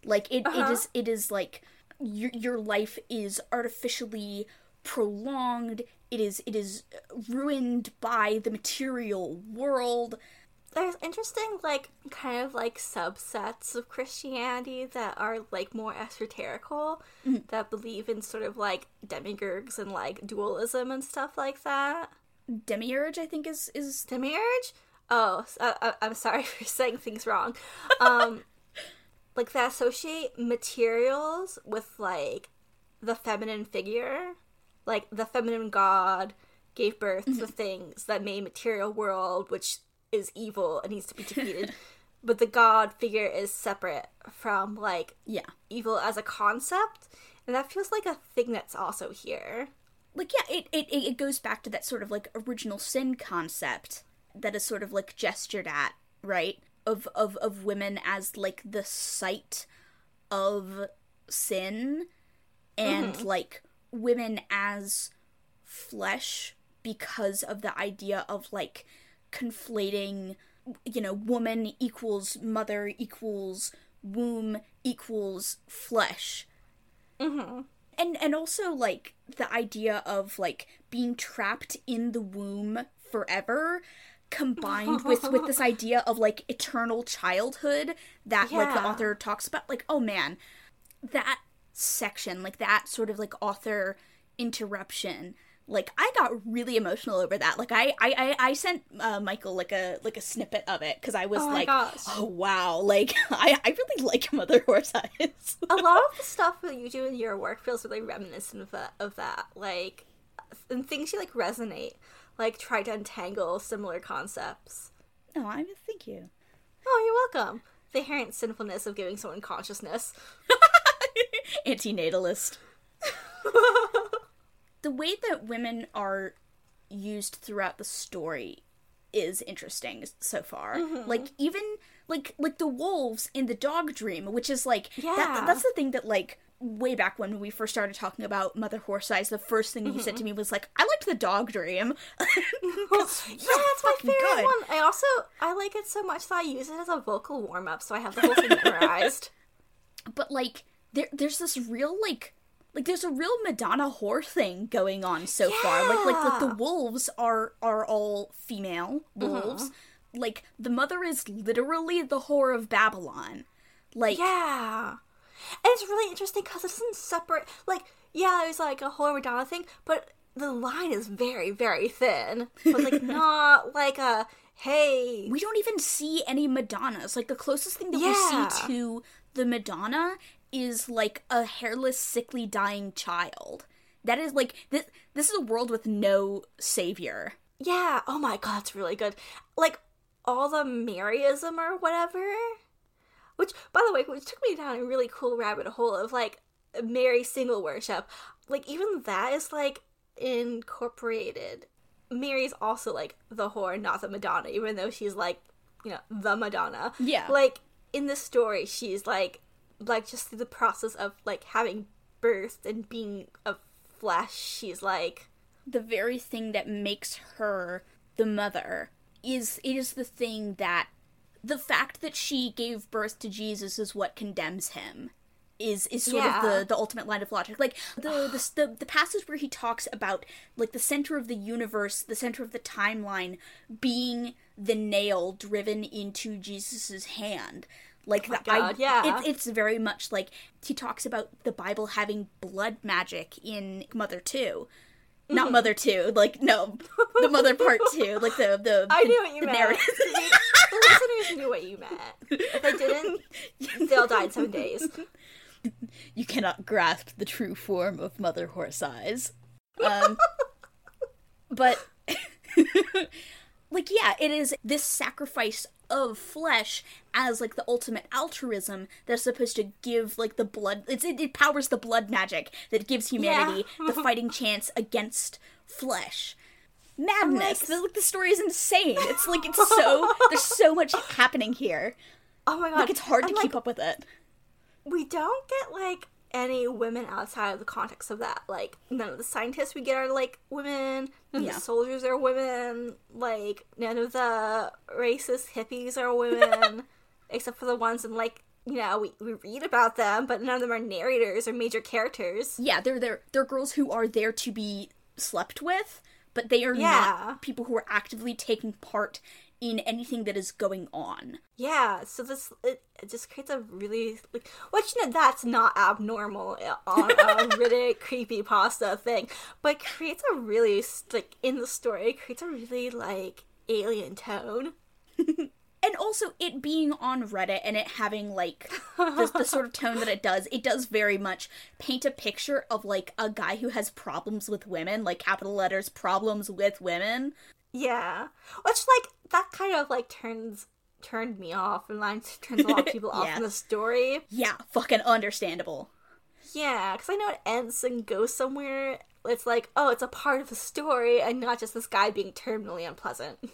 Like it, it uh-huh. is it is like your, your life is artificially prolonged it is it is ruined by the material world There's interesting, like, kind of like subsets of Christianity that are like more esoterical, that believe in sort of like demiurges and like dualism and stuff like that. demiurge i think is is Demiurge? Oh, uh, uh, I'm sorry [LAUGHS] for saying things wrong. Um, like they associate materials with like the feminine figure, like the feminine god gave birth to mm-hmm. things that made material world, which is evil and needs to be defeated. [LAUGHS] but the god figure is separate from like yeah. evil as a concept, and that feels like a thing that's also here. like yeah it, it it goes back to that sort of like original sin concept that is sort of like gestured at right of of of women as like the site of sin and mm-hmm. like women as flesh because of the idea of like conflating you know woman equals mother equals womb equals flesh. Mm-hmm. And and also like the idea of like being trapped in the womb forever combined with with this [LAUGHS] idea of like eternal childhood that like the author talks about like oh man that section like that sort of like author interruption like i got really emotional over that like i i i, I sent uh, michael like a like a snippet of it because i was Oh like gosh. oh wow like [LAUGHS] i i really like mother [LAUGHS] horse eyes a lot of the stuff that you do in your work feels really reminiscent of that, of that. Like, and things you like resonate, like try to untangle similar concepts. no i mean, thank you Oh, you're welcome. The inherent sinfulness of giving someone consciousness. [LAUGHS] antinatalist. [LAUGHS] the way that women are used throughout the story is interesting so far. Mm-hmm. Like even like like the wolves in the dog dream, which is like that, Yeah. that's the thing that like way back when we first started talking about Mother Horse Eyes, the first thing you said to mm-hmm. me was like, "I liked the dog dream." [LAUGHS] [LAUGHS] yeah, that's my favorite good. one. I also I like it so much that I use it as a vocal warm up, so I have the whole thing memorized. [LAUGHS] but like there there's this real like like there's a real Madonna whore thing going on so far. Like like like the wolves are are all female mm-hmm. wolves. Like the mother is literally the whore of Babylon. Like Yeah. And it's really interesting because it doesn't separate. Like, yeah, there's like a whole Madonna thing, but the line is very, very thin. But like, [LAUGHS] not like a hey. we don't even see any Madonnas. Like the closest thing that Yeah. we see to the Madonna is like a hairless, sickly, dying child. That is like this. This is a world with no savior. Yeah. Oh my god, it's really good. Like all the Maryism or whatever. Which, by the way, which took me down a really cool rabbit hole of like Mary single worship. Like even that is like incorporated. Mary's also like the whore, not the Madonna, even though she's like, you know, the Madonna. Yeah. Like in the story, she's like, like just through the process of like having birth and being a flesh, she's like, the very thing that makes her the mother is it is the thing that the fact that she gave birth to Jesus is what condemns him is is sort Yeah. of the the ultimate line of logic like the, the the the passage where he talks about like the center of the universe the center of the timeline being the nail driven into Jesus's hand like oh the, I, Oh God, yeah. it, it's very much like he talks about the Bible having blood magic in Mother 2 Mm-hmm. not Mother 2 like no the Mother Part 2 like the the [LAUGHS] I knew what you the meant. narrative. the listeners knew what you meant. If they didn't, they all died seven days. you cannot grasp the true form of Mother Horse Eyes. Um, [LAUGHS] but, [LAUGHS] like, yeah, it is this sacrifice of flesh as like the ultimate altruism that's supposed to give like the blood it's it, it powers the blood magic that gives humanity Yeah. [LAUGHS] the fighting chance against flesh. Madness like- the, like, the story is insane. It's like it's so [LAUGHS] there's so much happening here. Oh my god. like it's hard to And, keep up with it. we don't get like any women outside of the context of that. Like none of the scientists we get are like women. None Yeah. of the soldiers are women. Like none of the racist hippies are women, [LAUGHS] except for the ones in like you know we, we read about them, but none of them are narrators or major characters. yeah they're they're they're girls who are there to be slept with but they are Yeah. not people who are actively taking part in anything that is going on Yeah, so this it, it just creates a really like which you know that's not abnormal uh, on a [LAUGHS] really creepy pasta thing, but creates a really like in the story creates a really like alien tone. [LAUGHS] and also it being on Reddit and it having like the, the sort of tone that it does, it does very much paint a picture of like a guy who has problems with women, like capital letters problems with women. Yeah, which like that kind of like turns turned me off and like turns a lot of [LAUGHS] people off in the story. Yeah, fucking understandable. Yeah, because I know it ends and goes somewhere. It's like oh, it's a part of the story and not just this guy being terminally unpleasant. [LAUGHS]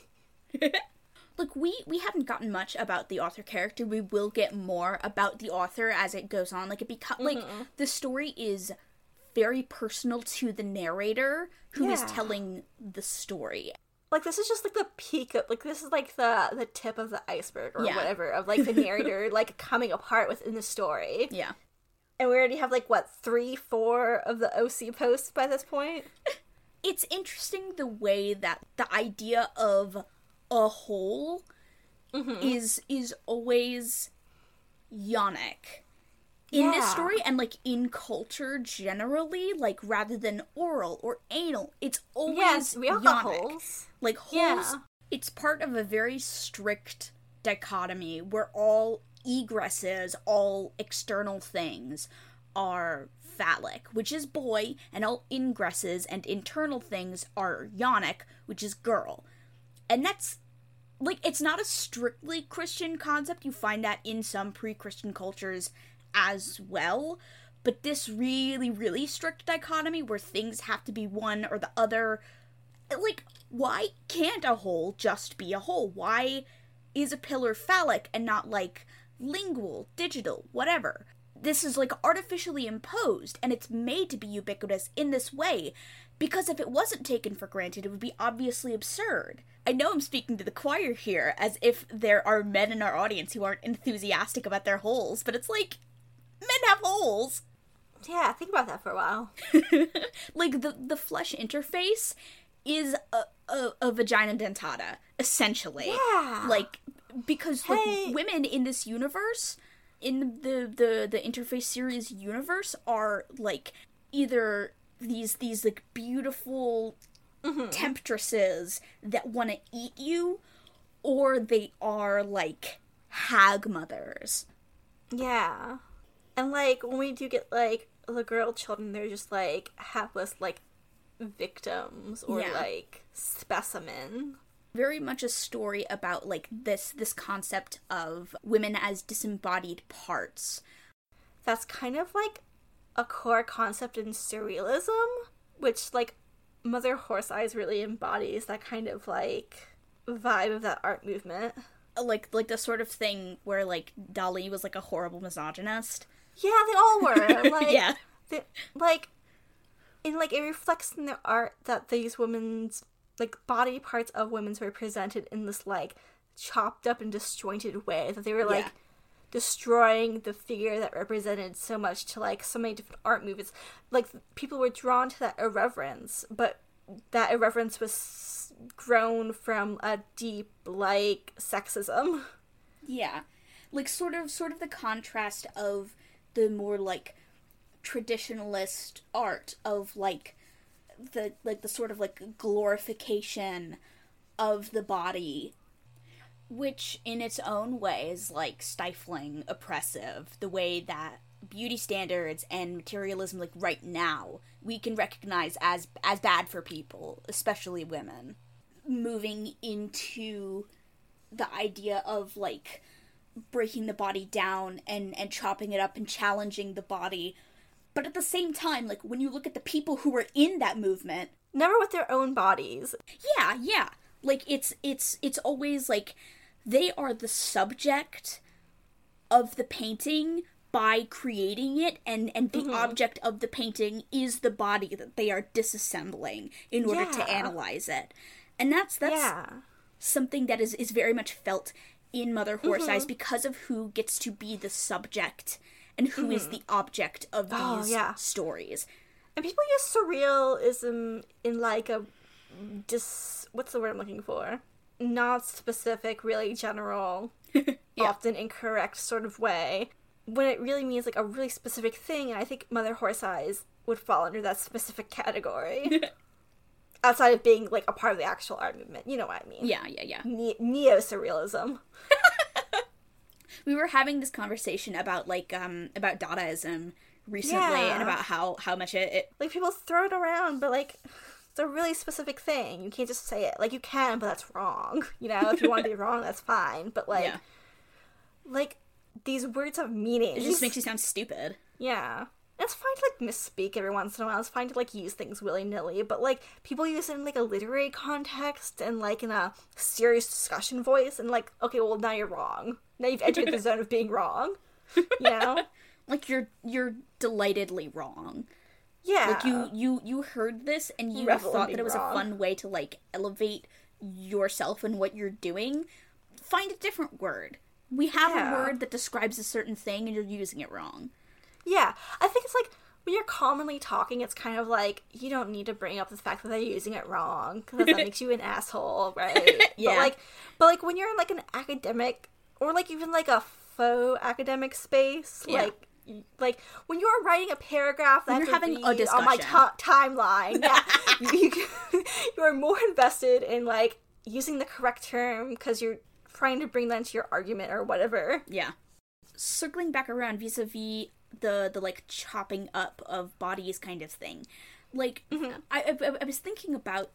[LAUGHS] Look, we we haven't gotten much about the author character. We will get more about the author as it goes on. Like it becomes like mm-hmm. the story is very personal to the narrator who is Yeah. telling the story. Like this is just like the peak of like this is like the the tip of the iceberg or Yeah. whatever of like the [LAUGHS] narrator like coming apart within the story Yeah. and we already have like what three four of the oc posts by this point [LAUGHS] it's interesting the way that the idea of a whole mm-hmm. is is always yonic in this story and like in culture generally like rather than oral or anal it's always yes we all got holes. Like holes Yeah. it's part of a very strict dichotomy where all egresses all external things are phallic which is boy and all ingresses and internal things are yonic which is girl. And that's like it's not a strictly christian concept. You find that in some pre-christian cultures as well but this really really strict dichotomy where things have to be one or the other like why can't a hole just be a hole why is a pillar phallic and not like lingual digital whatever? This is like artificially imposed and it's made to be ubiquitous in this way because if it wasn't taken for granted it would be obviously absurd. I know i'm speaking to the choir here as if there are men in our audience who aren't enthusiastic about their holes but it's like men have holes. Yeah think about that for a while. [LAUGHS] Like the the flesh interface is a, a, a vagina dentata essentially. Yeah. like because like Hey. women in this universe in the the the interface series universe are like either these these like beautiful mm-hmm. temptresses that want to eat you or they are like hag mothers. Yeah and like when we do get like the girl children they're just like hapless like victims or Yeah. like specimen very much a story about like this this concept of women as disembodied parts that's kind of like a core concept in surrealism, which like Mother Horse Eyes really embodies that kind of like vibe of that art movement. like like the sort of thing where like Dali was like a horrible misogynist. Yeah, they all were. [LAUGHS] Like yeah. they, like and like it reflects in the art that these women's like body parts of women's were presented in this like chopped up and disjointed way that they were like Yeah. destroying the figure that represented so much to like so many different art movements like people were drawn to that irreverence but that irreverence was grown from a deep like sexism Yeah. Like sort of sort of the contrast of the more like traditionalist art of like the like the sort of like glorification of the body which in its own way is like stifling oppressive. The way that beauty standards and materialism like right now we can recognize as as bad for people especially women. Moving into the idea of like breaking the body down and and chopping it up and challenging the body. But at the same time like when you look at the people who were in that movement Never with their own bodies. yeah yeah. Like it's it's it's always like they are the subject of the painting by creating it and and the mm-hmm. object of the painting is the body that they are disassembling in order to analyze it. And that's that's yeah. something that is is very much felt in mother horse eyes mm-hmm. because of who gets to be the subject and who is mm-hmm. the object of oh, these Oh, yeah. stories And people use surrealism in like a dis what's the word I'm looking for? Not specific, really general, [LAUGHS] often incorrect sort of way. When it really means like a really specific thing, and I think Mother Horse Eyes would fall under that specific category. [LAUGHS] Outside of being like a part of the actual art movement, you know what I mean? yeah yeah yeah Ne- Neo surrealism. [LAUGHS] we were having this conversation about like um about dadaism recently Yeah. and about how how much it, it Like people throw it around, but like it's a really specific thing. You can't just say it. Like you can, but that's wrong. [LAUGHS] You know, if you want to be [LAUGHS] wrong, that's fine. But like, yeah like these words have meaning. it just makes you sound stupid yeah. It's fine to like misspeak every once in a while. It's fine to like use things willy nilly, but like people use it in like a literary context and like in a serious discussion voice, and like, okay, well now you're wrong. Now you've entered the [LAUGHS] zone of being wrong. You [LAUGHS] know? like you're you're delightedly wrong Yeah. like you you you heard this and you Revel thought that it was wrong. a fun way to like elevate yourself and what you're doing find a different word we have Yeah. a word that describes a certain thing and you're using it wrong Yeah, I think it's like when you're commonly talking, it's kind of like you don't need to bring up the fact that they're using it wrong because that makes you an [LAUGHS] asshole, right? Yeah. But like, but like when you're in like an academic or like even like a faux academic space, Yeah. like. Like when you're writing a paragraph that you're I have to having a read on my discussion. ti- timeline, yeah, [LAUGHS] you, you, [LAUGHS] you are more invested in like using the correct term because you're trying to bring that into your argument or whatever. yeah circling back around vis-a-vis the the like chopping up of bodies kind of thing like Mm-hmm. I, I i was thinking about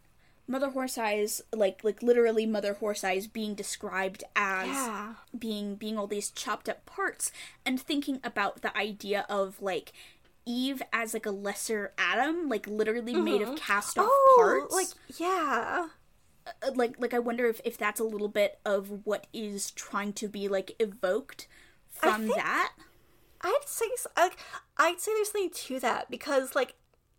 mother horse eyes like like literally mother horse eyes being described as Yeah. being being all these chopped up parts and thinking about the idea of like Eve as like a lesser Adam, like literally made of cast off Oh, parts. like yeah. Uh, like like I wonder if, if that's a little bit of what is trying to be like evoked from think- that. I'd say like I'd say there's something to that because like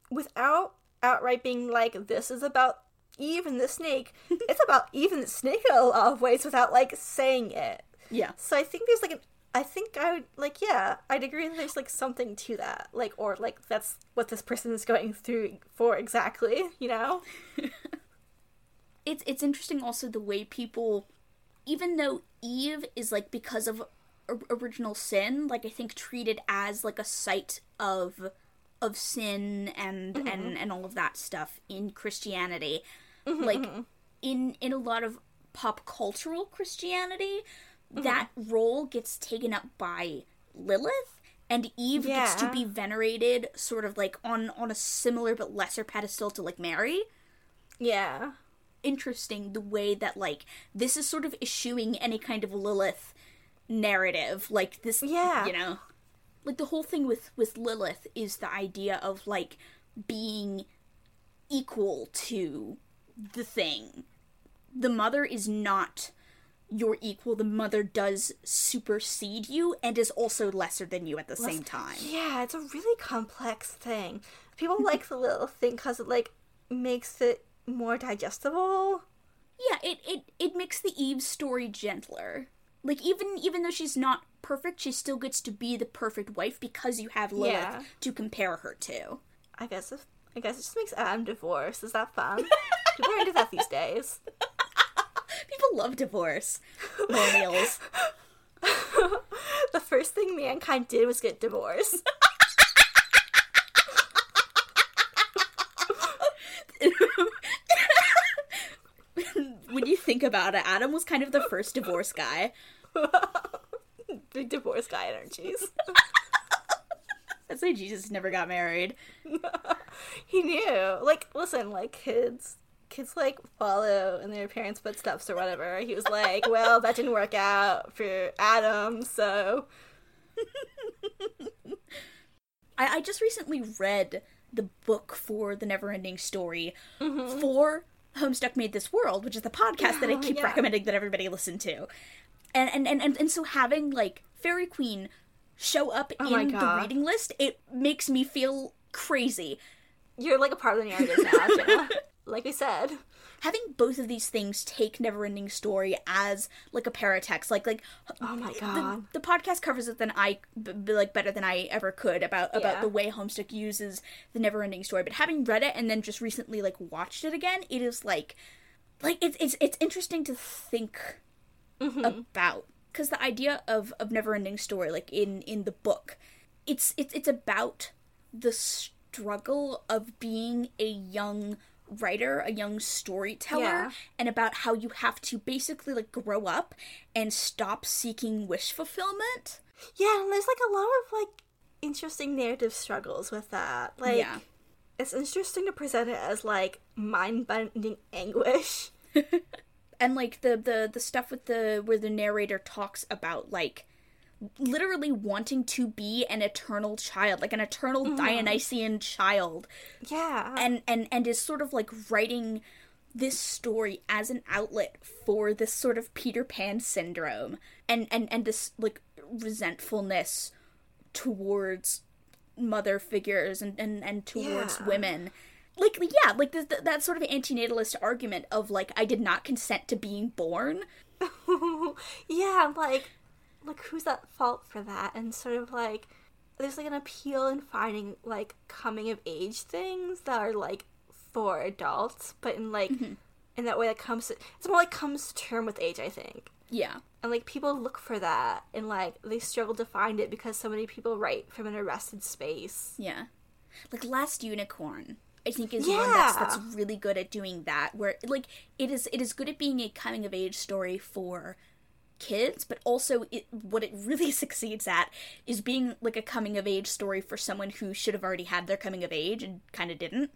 without outright being like this is about Eve and the snake, [LAUGHS] it's about Eve and the snake in a lot of ways without like saying it. Yeah. So I think there's like an I think I would like yeah I'd agree that there's like something to that like or like that's what this person is going through for exactly you know [LAUGHS] it's it's interesting also the way people even though eve is like because of original sin like i think treated as like a site of of sin and mm-hmm. and and all of that stuff in christianity. Mm-hmm, like mm-hmm. in in a lot of pop cultural christianity that role gets taken up by lilith and eve gets to be venerated sort of like on on a similar but lesser pedestal to like mary. Yeah. Interesting the way that like this is sort of eschewing any kind of Lilith narrative like this Yeah. you know like the whole thing with with Lilith is the idea of like being equal to the thing the mother is not your equal the mother does supersede you and is also lesser than you at the same time Yeah, it's a really complex thing. People [LAUGHS] like the little thing because it like makes it more digestible. yeah it, it it makes the eve story gentler like even even though she's not perfect she still gets to be the perfect wife because you have lilith Yeah. to compare her to I guess if I guess it just makes Adam divorce. Is that fun? People are into that these days. [LAUGHS] people love divorce millennials [LAUGHS] the first thing mankind did was get divorced. [LAUGHS] when you think about it adam was kind of the first divorce guy [LAUGHS] Big divorce guy energies. [LAUGHS] I'd say Jesus never got married. [LAUGHS] he knew. Like, listen, like kids kids like follow in their parents' footsteps or whatever. He was like, Well, that didn't work out for Adam, so I, I just recently read the book for the Neverending Story mm-hmm. for Homestuck Made This World, which is the podcast that I keep yeah. recommending that everybody listen to. And and, and, and and so having like Fairy Queen show up Oh in the reading list, it makes me feel crazy. you're like a part of the narrative now. [LAUGHS] Like I said. Having both of these things take Neverending Story as like a paratext, like like Oh my the, god. the podcast covers it than I b- b- like better than I ever could about about Yeah. the way Homestuck uses the Neverending Story. But having read it and then just recently like watched it again, it is like like it's it's it's interesting to think Mm-hmm. about because the idea of of Neverending Story, like in in the book, it's it's it's about the struggle of being a young writer, a young storyteller, Yeah. and about how you have to basically like grow up and stop seeking wish fulfillment. Yeah, and there's like a lot of like interesting narrative struggles with that. Like Yeah. it's interesting to present it as like mind bending anguish. [LAUGHS] And like the the the stuff with the where the narrator talks about like literally wanting to be an eternal child, like an eternal mm-hmm. Dionysian child Yeah. and and and is sort of like writing this story as an outlet for this sort of Peter Pan syndrome and and and this like resentfulness towards mother figures and and, and towards Yeah. women like yeah like the, the, that sort of antinatalist argument of like i did not consent to being born [LAUGHS] yeah, like like who's at fault for that? And sort of like there's like an appeal in finding like coming of age things that are like for adults, but in like mm-hmm. in that way that comes to, it's more like comes to term with age, I think. yeah And like people look for that and like they struggle to find it because so many people write from an arrested space. Yeah. Like Last Unicorn, I think is one that's that's really good at doing that where like it is it is good at being a coming of age story for kids, but also it what it really [LAUGHS] succeeds at is being like a coming of age story for someone who should have already had their coming of age and kind of didn't.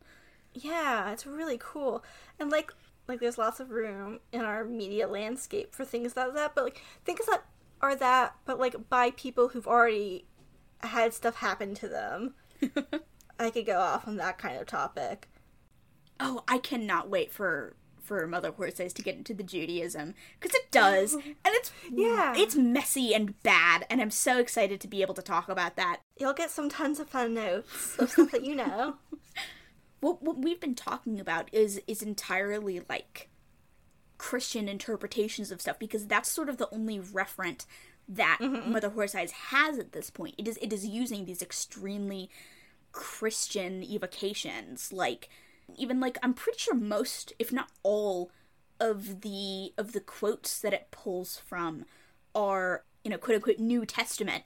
Yeah, it's really cool. And like like there's lots of room in our media landscape for things like that, but like things that are that but like by people who've already had stuff happen to them. [LAUGHS] I could go off on that kind of topic. Oh, I cannot wait for for Mother Horse Eyes to get into the Judaism because it does, [LAUGHS] and it's Yeah. it's messy and bad, and I'm so excited to be able to talk about that. You'll get some tons of fun notes of stuff that you know. [LAUGHS] what what we've been talking about is is entirely like Christian interpretations of stuff because that's sort of the only referent that Mother Horse Eyes has at this point. It is it is using these extremely Christian evocations, like even like I'm pretty sure most, if not all, of the of the quotes that it pulls from are you know quote unquote New Testament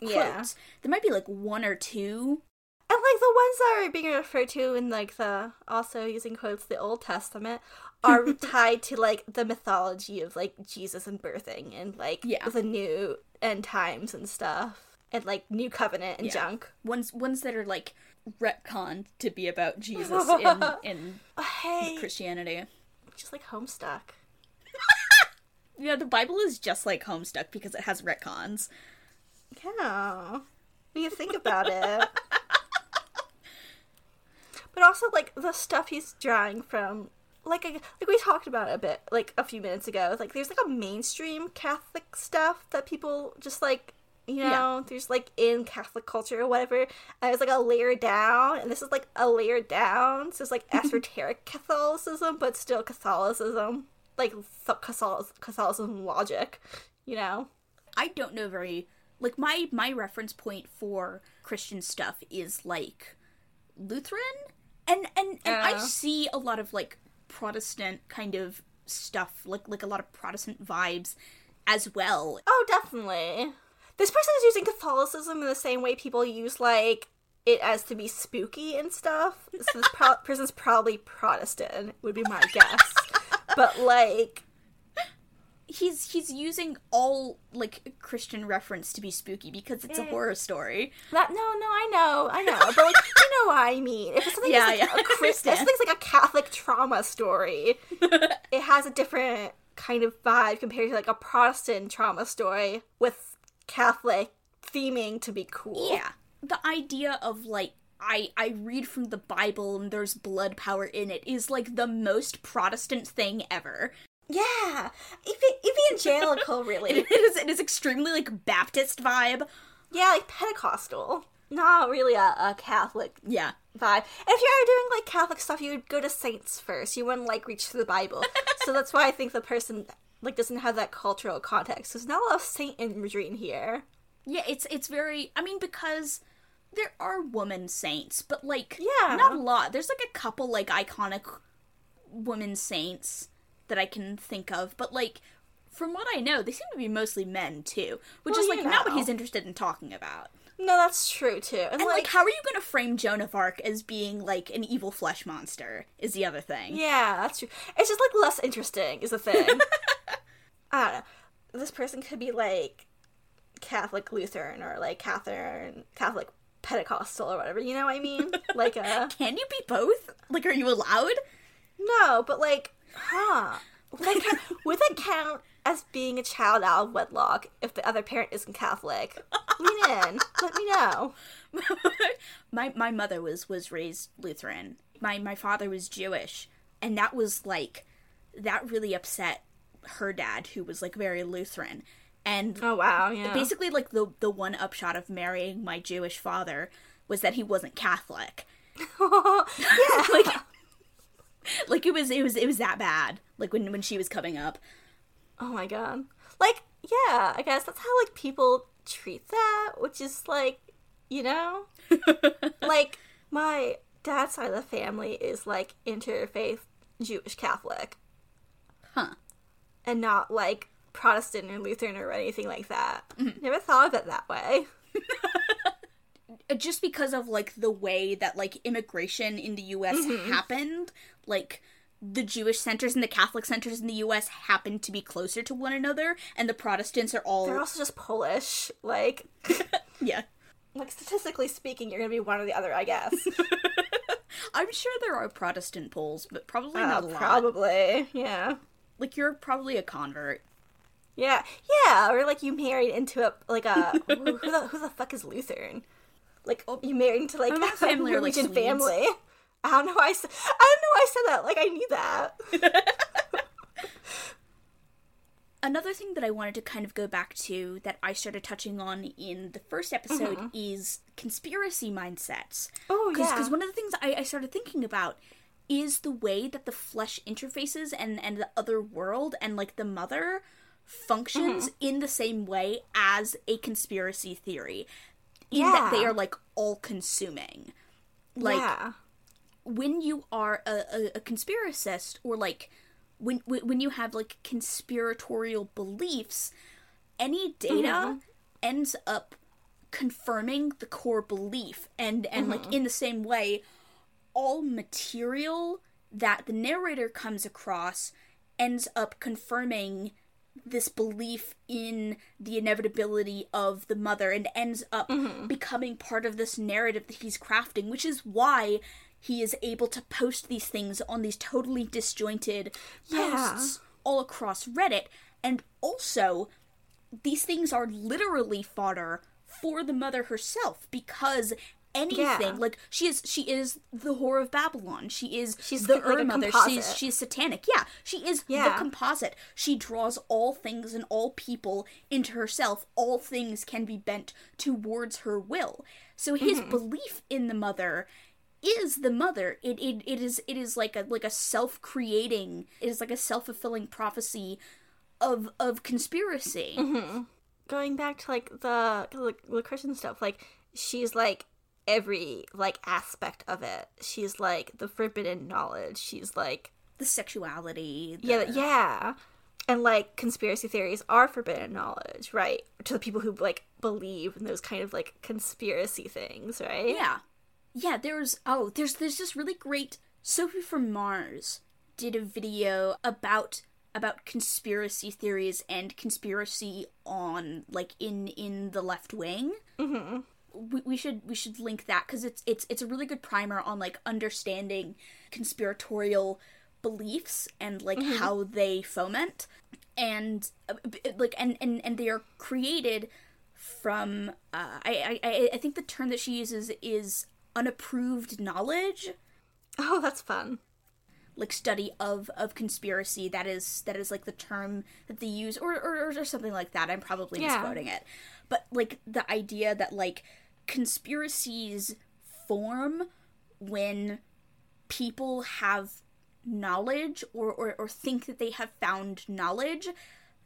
quotes. Yeah. There might be like one or two And like the ones that are being referred to in like the also using quotes the Old Testament [LAUGHS] are tied to like the mythology of like Jesus and birthing and like Yeah. the new end times and stuff and like new covenant and Yeah. junk. ones ones that are like retconned to be about Jesus in [LAUGHS] in Oh, hey, Christianity. just like Homestuck. [LAUGHS] Yeah, the Bible is just like Homestuck because it has retcons. Yeah, when you think [LAUGHS] about it. but also like the stuff he's drawing from like I- like we talked about it a bit like a few minutes ago like there's like a mainstream catholic stuff that people just like you know there's like in catholic culture or whatever and there's like a layer down and this is like a layer down so it's like [LAUGHS] esoteric catholicism but still catholicism like Catholic- catholicism logic you know I don't know very like my my reference point for Christian stuff is like Lutheran and and, and I see a lot of like Protestant kind of stuff like like a lot of Protestant vibes as well. Oh, definitely. This person is using Catholicism in the same way people use like it as to be spooky and stuff. So this pro- [LAUGHS] person's probably Protestant, would be my guess. but like, he's he's using all like Christian reference to be spooky because it's a Mm. horror story. That no, no, I know, I know, but like you know what I mean. If it's something Yeah, like yeah, a Christian, [LAUGHS] something's like a Catholic trauma story, [LAUGHS] it has a different kind of vibe compared to like a Protestant trauma story with Catholic theming to be cool. Yeah. The idea of like I I read from the Bible and there's blood power in it is like the most Protestant thing ever. yeah, ev- evangelical, [LAUGHS] really. It is it is extremely like Baptist vibe. yeah, like Pentecostal, not really a, a Catholic Yeah. vibe. And if you're doing like Catholic stuff, you would go to saints first. You wouldn't like reach through the Bible. [LAUGHS] so that's why I think the person like doesn't have that cultural context. There's not a lot of saint imagery in here. Yeah, it's it's very I mean because there are woman saints, but like Yeah. not a lot. There's like a couple like iconic women saints that I can think of, but like from what I know, they seem to be mostly men too, which Well, is like not what he's interested in talking about. No, that's true too. And, And like, like, how are you going to frame Joan of Arc as being like an evil flesh monster? Is the other thing. yeah, that's true. It's just like less interesting is the thing. [LAUGHS] I don't know. This person could be like Catholic Lutheran or like Catherine Catholic Pentecostal or whatever. You know what I mean? [LAUGHS] like uh Can you be both? Like, are you allowed? no, but like, huh? Would that count, [LAUGHS] would that count as being a child out of wedlock if the other parent isn't Catholic? Lean in. Let me know. [LAUGHS] my my mother was was raised Lutheran. My my father was Jewish, and that was like that really upset her dad, who was like very Lutheran. And Oh wow, yeah. basically, like the the one upshot of marrying my Jewish father was that he wasn't Catholic. [LAUGHS] yeah. [LAUGHS] like like it was it was it was that bad. Like when when she was coming up. Oh my god. Like, yeah, I guess that's how like people treat that, which is like, you know? [LAUGHS] like my dad's side of the family is like interfaith Jewish Catholic. Huh. And not like Protestant or Lutheran or anything like that. Never thought of it that way. [LAUGHS] Just because of like the way that like immigration in the US Mm-hmm. happened, like the Jewish centers and the Catholic centers in the US happen to be closer to one another and the Protestants are all They're also just Polish. Like [LAUGHS] Yeah. like statistically speaking, you're gonna be one or the other, I guess. [LAUGHS] I'm sure there are Protestant Poles, but probably Uh, not a lot. probably. Yeah. Like you're probably a convert. Yeah, yeah, or like you married into a like a [LAUGHS] who, who the who the fuck is Lutheran? Like oh, you married into like a family like, Swedes. family. I don't know. Why I said I don't know. why I said that. Like I knew that. [LAUGHS] [LAUGHS] Another thing that I wanted to kind of go back to that I started touching on in the first episode mm-hmm. is conspiracy mindsets. Oh yeah. Because one of the things I, I started thinking about is the way that the flesh interfaces and, and the other world and like the mother functions mm-hmm. in the same way as a conspiracy theory. In that they are like all consuming. Like yeah. when you are a, a, a conspiracist or like when when when you have like conspiratorial beliefs any data mm-hmm. ends up confirming the core belief and and like mm-hmm. in the same way all material that the narrator comes across ends up confirming this belief in the inevitability of the mother and ends up mm-hmm. becoming part of this narrative that he's crafting, which is why he is able to post these things on these totally disjointed Yeah. posts all across Reddit. And also, these things are literally fodder for the mother herself because anything. Yeah. like she is she is the whore of babylon. She is She's the like Ur mother she's she's satanic. Yeah she is the composite. She draws all things and all people into herself. All things can be bent towards her will. So his Mm-hmm. belief in the mother is the mother. It, it it is it is like a like a self-creating it is like a self-fulfilling prophecy of of conspiracy. Mm-hmm. Going back to like the the, the Christian stuff, like she's like every like aspect of it. She's like the forbidden knowledge. She's like the sexuality the, Yeah, yeah. And like conspiracy theories are forbidden knowledge, right? To the people who like believe in those kind of like conspiracy things, right? Yeah. Yeah, there's oh, there's there's this really great Sophie from Mars did a video about about conspiracy theories and conspiracy on like in in the left wing. Mm-hmm. We, we should we should link that because it's it's it's a really good primer on like understanding conspiratorial beliefs and like how they foment. And uh, like and and and they are created from uh, I, I I think the term that she uses is unapproved knowledge. Oh, that's fun. like study of of conspiracy. That is that is like the term that they use or or, or something like that. I'm probably Yeah. misquoting it. But like the idea that like conspiracies form when people have knowledge or, or or think that they have found knowledge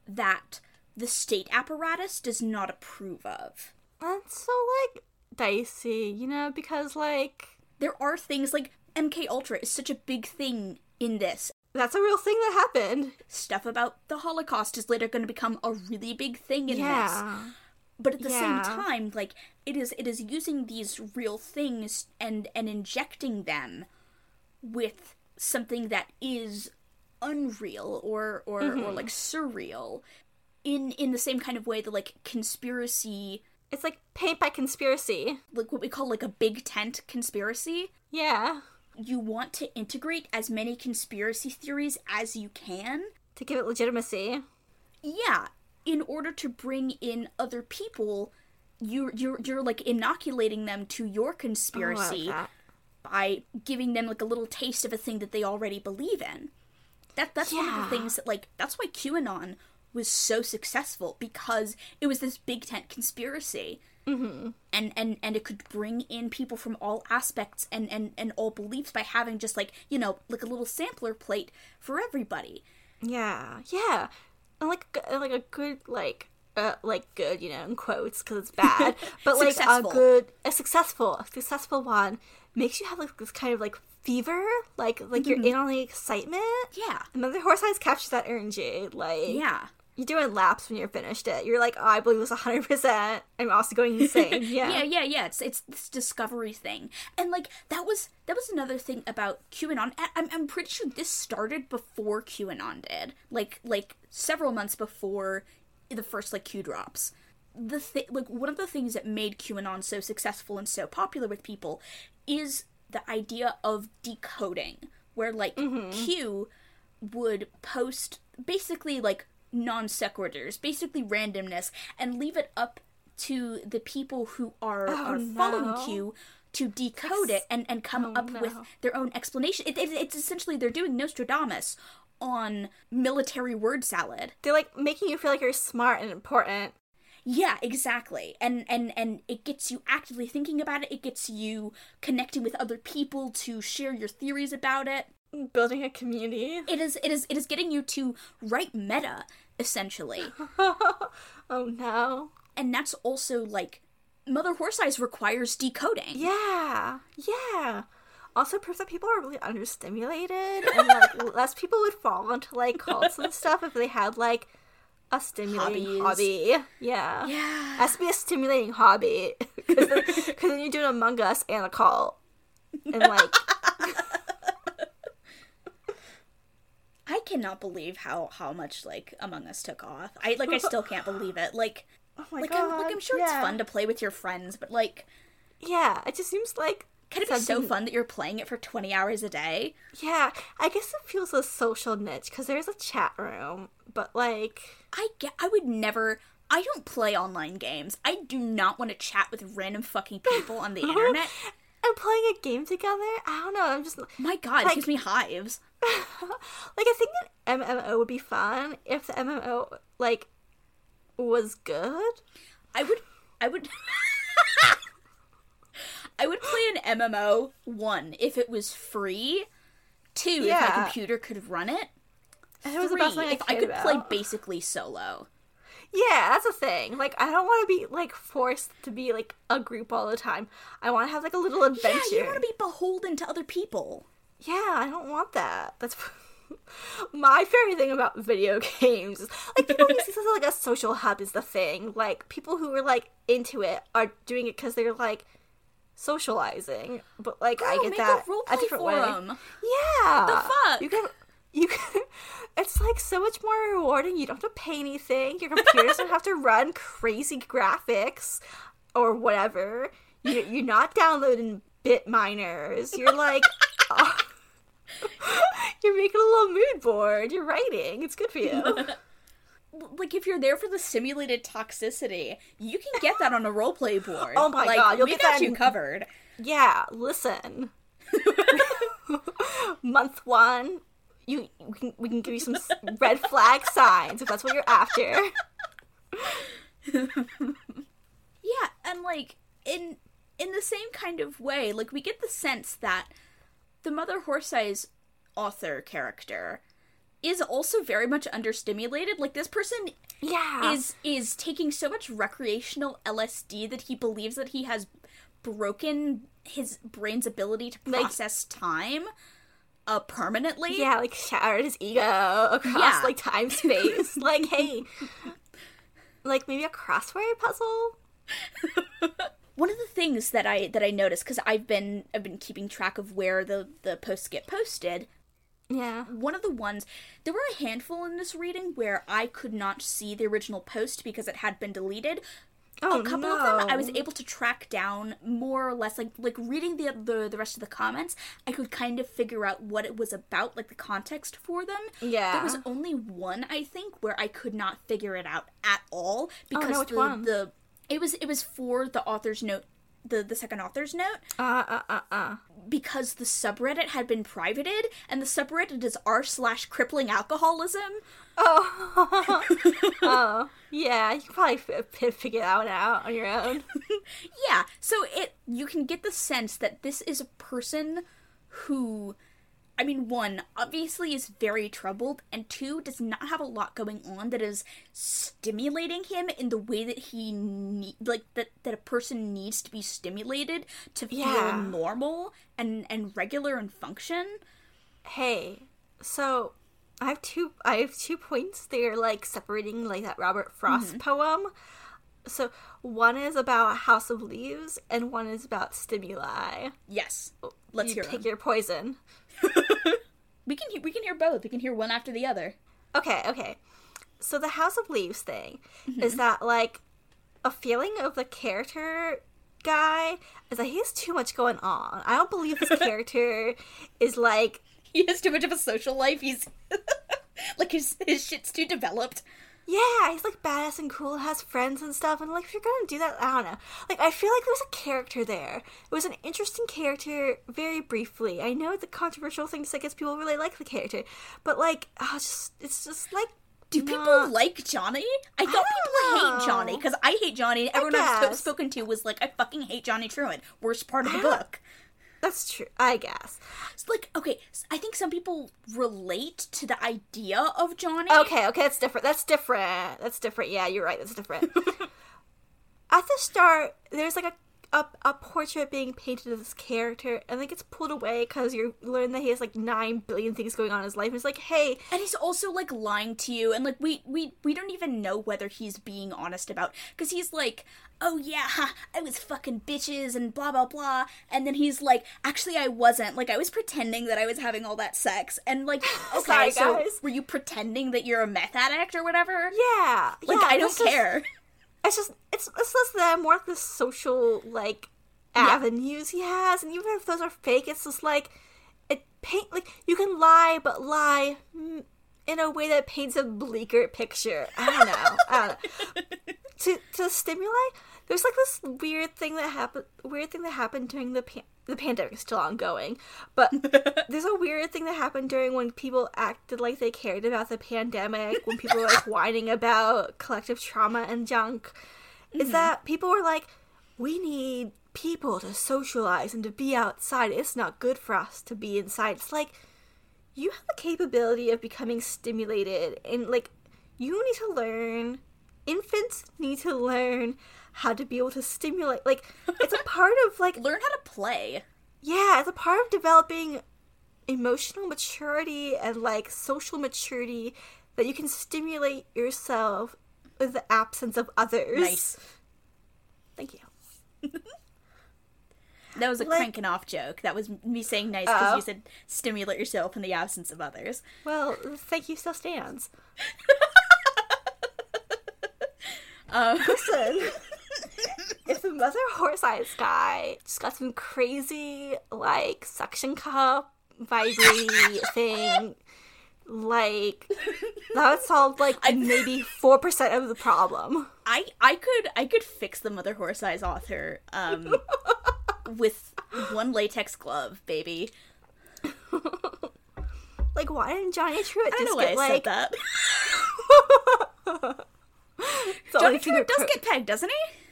that the state apparatus does not approve of That's so like dicey, you know, because like there are things like mk ultra is such a big thing in this that's a real thing that happened. stuff about the Holocaust is later going to become a really big thing in this. yeah. But at the Yeah. same time, like it is it is using these real things and and injecting them with something that is unreal or or or mm-hmm. like surreal in in the same kind of way that like conspiracy It's like paint by conspiracy. like what we call like a big tent conspiracy Yeah. you want to integrate as many conspiracy theories as you can To give it legitimacy. yeah in order to bring in other people you you're you're like inoculating them to your Oh, conspiracy by giving them like a little taste of a thing that they already believe in. That that's one of the things that like that's why QAnon was so successful because it was this big tent conspiracy. Mm-hmm. and and and it could bring in people from all aspects and and and all beliefs by having just like you know like a little sampler plate for everybody. Yeah, yeah, and like like a good like uh like good you know in quotes because it's bad, [LAUGHS] but like a good a successful a successful one makes you have like this kind of like fever, like like you're in on the excitement. yeah And Mother Horse Eyes captures that energy. Like yeah you're doing laps when you're finished it. You're like, oh, I believe this 100. percent I'm also going insane. [LAUGHS] Yeah, yeah yeah yeah it's it's this discovery thing and like that was that was another thing about qanon i'm, I'm pretty sure this started before qanon did like like several months before the first like q drops the thing like one of the things that made qanon so successful and so popular with people is the idea of decoding where like mm-hmm. q would post basically like non sequiturs, basically randomness, and leave it up to the people who are, oh, are following no. Q to decode it and, and come Oh, up with their own explanation. It, it, it's essentially they're doing Nostradamus on military word salad. they're like making you feel like you're smart and important. Yeah, exactly. And and and it gets you actively thinking about it. It gets you connecting with other people to share your theories about it. Building a community. It is it is it is getting you to write meta essentially. [LAUGHS] oh no. and that's also like Mother Horse Eyes requires decoding. Yeah, yeah. Also proves that people are really understimulated, and like [LAUGHS] less people would fall into like cults and stuff if they had like a stimulating Hobbies. hobby. Yeah, Yeah. has to be a stimulating hobby [LAUGHS] because then, then you're doing Among Us and a cult, and like [LAUGHS] I cannot believe how how much like Among Us took off. I like I still can't believe it. Like [GASPS] oh my like god, I'm like I'm sure it's fun to play with your friends, but like Yeah, it just seems like can it be so fun that you're playing it for 20 hours a day? Yeah, I guess it feels a social niche because there's a chat room, but like. I get I would never I don't play online games. I do not want to chat with random fucking people on the [LAUGHS] internet. And playing a game together, I don't know. I'm just My god, it gives me hives. [LAUGHS] like I think an MMO would be fun if the MMO like was good. I would I would [LAUGHS] I would play an MMO one if it was free, two if my computer could run it, And it was three about something if I, I could cared play basically solo. Yeah, that's a thing. Like I don't want to be like forced to be like a group all the time. I want to have like a little adventure. Yeah, you want to be beholden to other people. Yeah, I don't want that. That's [LAUGHS] my favorite thing about video [LAUGHS] games. is, Like people use this as like a social hub is the thing. Like people who are like into it are doing it because they're like socializing. But like I oh, get make that a a different way. Yeah. The fuck? You can you can, [LAUGHS] it's like so much more rewarding. You don't have to pay anything. Your computer doesn't have to run crazy graphics or whatever. You, you're not downloading bit miners. You're like, oh, [LAUGHS] you're making a little mood board. You're writing. It's good for you. [LAUGHS] like if you're there for the simulated toxicity, you can get that on a roleplay [LAUGHS] oh board. Oh my like, God, you'll we get got that you in- covered. Yeah, listen. [LAUGHS] Month one, you we can, we can give you some red flag [LAUGHS] signs if that's what you're after. Yeah, and like in in the same kind of way, like we get the sense that the Mother horse eyes author character is also very much understimulated. Like this person Yeah, is is taking so much recreational LSD that he believes that he has broken his brain's ability to Like- process time uh permanently. yeah, like shattered his ego across Yeah. like time space. [LAUGHS] like, hey, like maybe a crossword puzzle. One of the things that I that I noticed cuz I've been I've been keeping track of where the the posts get posted Yeah, one of the ones there were a handful in this reading where I could not see the original post because it had been deleted. oh a couple no. of them I was able to track down more or less like like reading the, the the rest of the comments, I could kind of figure out what it was about, like the context for them. Yeah. There was only one I think where I could not figure it out at all because which the, one? the it was it was for the author's note the the second author's note Uh uh uh uh. because the subreddit had been privated and the subreddit is r slash crippling alcoholism Oh, [LAUGHS] oh, yeah. You can probably f- f- figure that one out on your own. [LAUGHS] yeah so it you can get the sense that this is a person who i mean one obviously is very troubled and two does not have a lot going on that is stimulating him in the way that he need like that that a person needs to be stimulated to feel Yeah. normal and and regular and function Hey, so I have two. I have two points. They're like separating like that Robert Frost mm-hmm. poem. So one is about House of Leaves, and one is about stimuli. yes oh, let's you hear take them. your poison. [LAUGHS] we can we can hear both we can hear one after the other Okay, okay. So the House of Leaves thing Mm-hmm. is that like a feeling of the character guy is that he has too much going on. I don't believe this [LAUGHS] character is like he has too much of a social life he's [LAUGHS] like his his shit's too developed Yeah, he's like badass and cool, has friends and stuff, and like if you're gonna do that, I don't know. Like I feel like there was a character there. It was an interesting character, very briefly. I know it's a controversial thing to say because people really like the character, but like, oh, it's just it's just like. Do people like Johnny? I thought don't people hate. Johnny because I hate Johnny. And everyone I've sp- spoken to was like, I fucking hate Johnny Truant. Worst part of the I book. That's true, I guess. It's like, okay, I think some people relate to the idea of Johnny. Okay, okay, that's different. That's different. That's different. Yeah, you're right. That's different. [LAUGHS] At the start, there's like a, a a portrait being painted of this character, and it gets pulled away because you learn that he has like nine billion things going on in his life. And it's like, hey, And he's also like lying to you, and like we we we don't even know whether he's being honest about because he's like, oh yeah, I was fucking bitches and blah blah blah, and then he's like, actually I wasn't. Like I was pretending that I was having all that sex, and like, [LAUGHS] okay, Sorry, so guys. were you pretending that you're a meth addict or whatever? yeah, Like yeah, I don't it's just- care. It's just it's it's just the more like the social like avenues he has, and even if those are fake, it's just like it paint like you can lie, but lie mm, in a way that paints a bleaker picture. I don't know. I don't know. [LAUGHS] To to stimulate, there's like this weird thing that happened. Weird thing that happened during the pan- the pandemic is still ongoing, but [LAUGHS] there's a weird thing that happened during when people acted like they cared about the pandemic, when people were like [LAUGHS] whining about collective trauma and junk. Is mm-hmm. that people were like, we need people to socialize and to be outside. It's not good for us to be inside. It's like you have the capability of becoming stimulated and like you need to learn infants need to learn how to be able to stimulate like it's a part of like [LAUGHS] Learn how to play. yeah, it's a part of developing emotional maturity and like social maturity that you can stimulate yourself with the absence of others. Nice. Thank you. [LAUGHS] That was a Like- cranking off joke. That was me saying nice because Oh. you said stimulate yourself in the absence of others. Well, thank you still stands. [LAUGHS] Um, Listen, if the mother horse eyes guy just got some crazy like suction cup vibrate [LAUGHS] thing, like that would solve like maybe four percent of the problem. I I could I could fix the Mother Horse Eyes author um, [LAUGHS] with one latex glove, baby. [LAUGHS] Like, why didn't Johnny I don't just get I like? that. Johnny Truant does get pegged, doesn't he?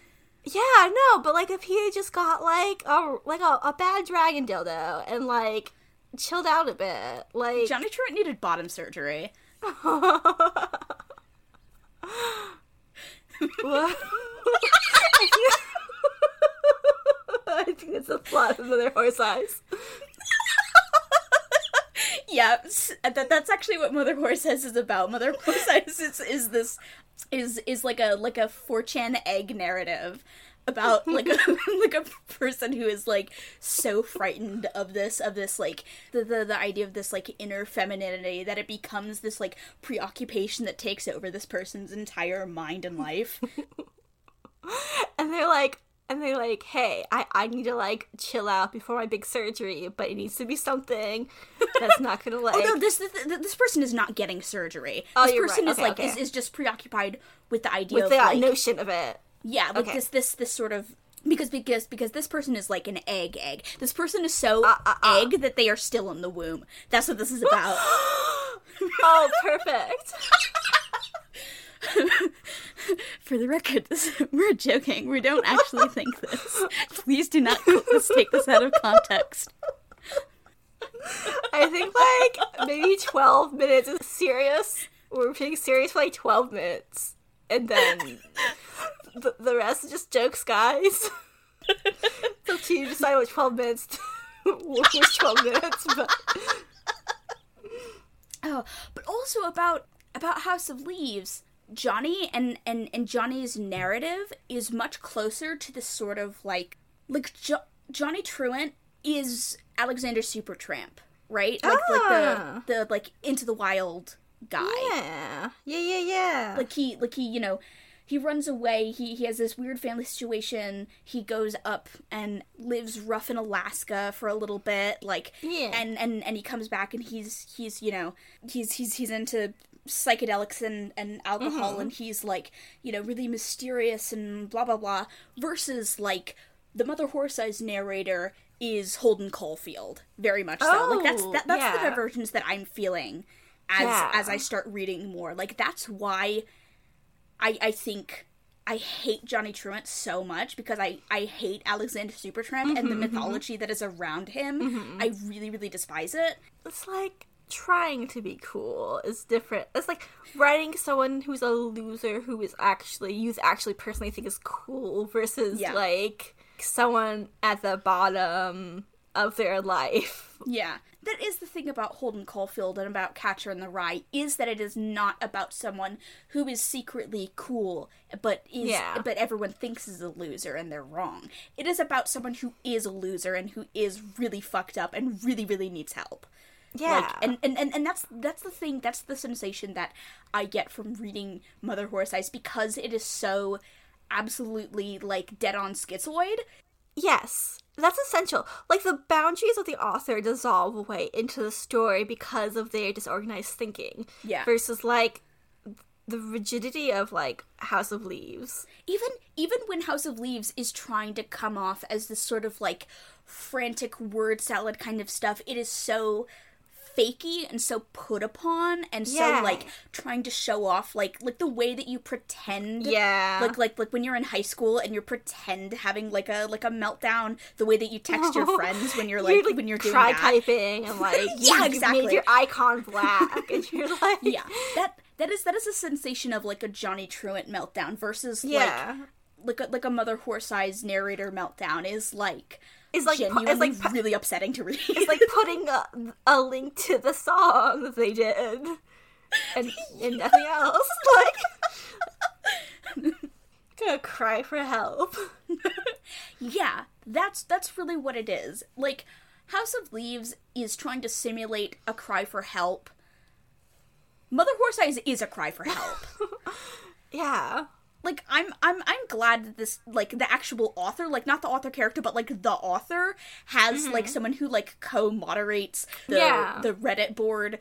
Yeah, no, but like if he had just got like a like a, a bad dragon dildo and like chilled out a bit, like Johnny Truant needed bottom surgery. [LAUGHS] I think it's a plot of Mother Horse Eyes. [LAUGHS] Yeah, that that's actually what Mother Horse Eyes is about. Mother Horse Eyes is, is this is is like a like a 4chan egg narrative about [LAUGHS] like a [LAUGHS] like a person who is like so frightened of this of this like the, the the idea of this like inner femininity that it becomes this like preoccupation that takes over this person's entire mind and life. [LAUGHS] And they're like, and they're like, hey, I, I need to like chill out before my big surgery, but it needs to be something that's not gonna like. [LAUGHS] Oh no, this, this this person is not getting surgery. Oh, this person right. is Okay, like okay. is, is just preoccupied with the idea with of the like notion of it. Yeah, like Okay. this this this sort of because because because this person is like an egg egg. This person is so uh, uh. egg that they are still in the womb. That's what this is about. [GASPS] oh, perfect. [LAUGHS] [LAUGHS] For the record, this, [LAUGHS] we're joking. We don't actually think this. Please do not let's take this out of context. I think like maybe 12 minutes is serious. We're being serious for like 12 minutes. And then the, the rest is just jokes, guys. it's up to you to decide which 12 minutes, which 12 minutes, but [LAUGHS] Oh, but also about about House of Leaves. Johnny and and and Johnny's narrative is much closer to the sort of like like jo- Johnny Truant is Alexander Supertramp, right? Like Ah. like the the like into the wild guy. yeah. Yeah, yeah, yeah. Like he like he, you know, he runs away. He he has this weird family situation. He goes up and lives rough in Alaska for a little bit, like Yeah. and and and he comes back and he's he's, you know, he's he's he's into psychedelics and and alcohol mm-hmm. and he's like, you know, really mysterious and blah blah blah versus like the Mother Horse Eyes narrator is Holden Caulfield, very much so. like that's Oh, that, that's the yeah. divergence that I'm feeling as Yeah. as I start reading more. Like that's why I I think I hate Johnny Truant so much because I I hate Alexander Supertramp and the mm-hmm, mm-hmm. mythology that is around him. I really really despise it. it's like trying to be cool is different. It's like writing someone who's a loser who is actually you actually personally think is cool versus Yeah. like someone at the bottom of their life. Yeah. That is the thing about Holden Caulfield and about Catcher in the Rye is that it is not about someone who is secretly cool but is Yeah. but everyone thinks is a loser and they're wrong. It is about someone who is a loser and who is really fucked up and really really needs help. Yeah. Like and, and, and, and that's that's the thing, that's the sensation that I get from reading Mother Horse Eyes because it is so absolutely like dead on schizoid. Yes, that's essential. Like the boundaries of the author dissolve away into the story because of their disorganized thinking. Yeah. Versus like the rigidity of like House of Leaves. even even when House of Leaves is trying to come off as this sort of like frantic word salad kind of stuff, it is so fakey and so put upon and so like trying to show off like like the way that you pretend Yeah. like like like when you're in high school and you're pretend having like a like a meltdown the way that you text your [LAUGHS] friends when you're like, when you're doing try that typing and like [LAUGHS] Yeah, you exactly. made your icon black and you're [LAUGHS] like yeah that that is that is a sensation of like a Johnny Truant meltdown versus yeah like like a, like a Mother Horse Eyes narrator meltdown is like It's like pu- genuinely it's like pu- really upsetting to read. it's like [LAUGHS] putting a, a link to the song that they did and, and nothing else [LAUGHS] like gonna cry for help [LAUGHS] yeah, That's that's really what it is. Like House of Leaves is trying to simulate a cry for help. Mother Horse Eyes is a cry for help. Yeah. Like I'm I'm I'm glad that this like the actual author, like not the author character, but like the author has mm-hmm. like someone who like co-moderates the Yeah. the Reddit board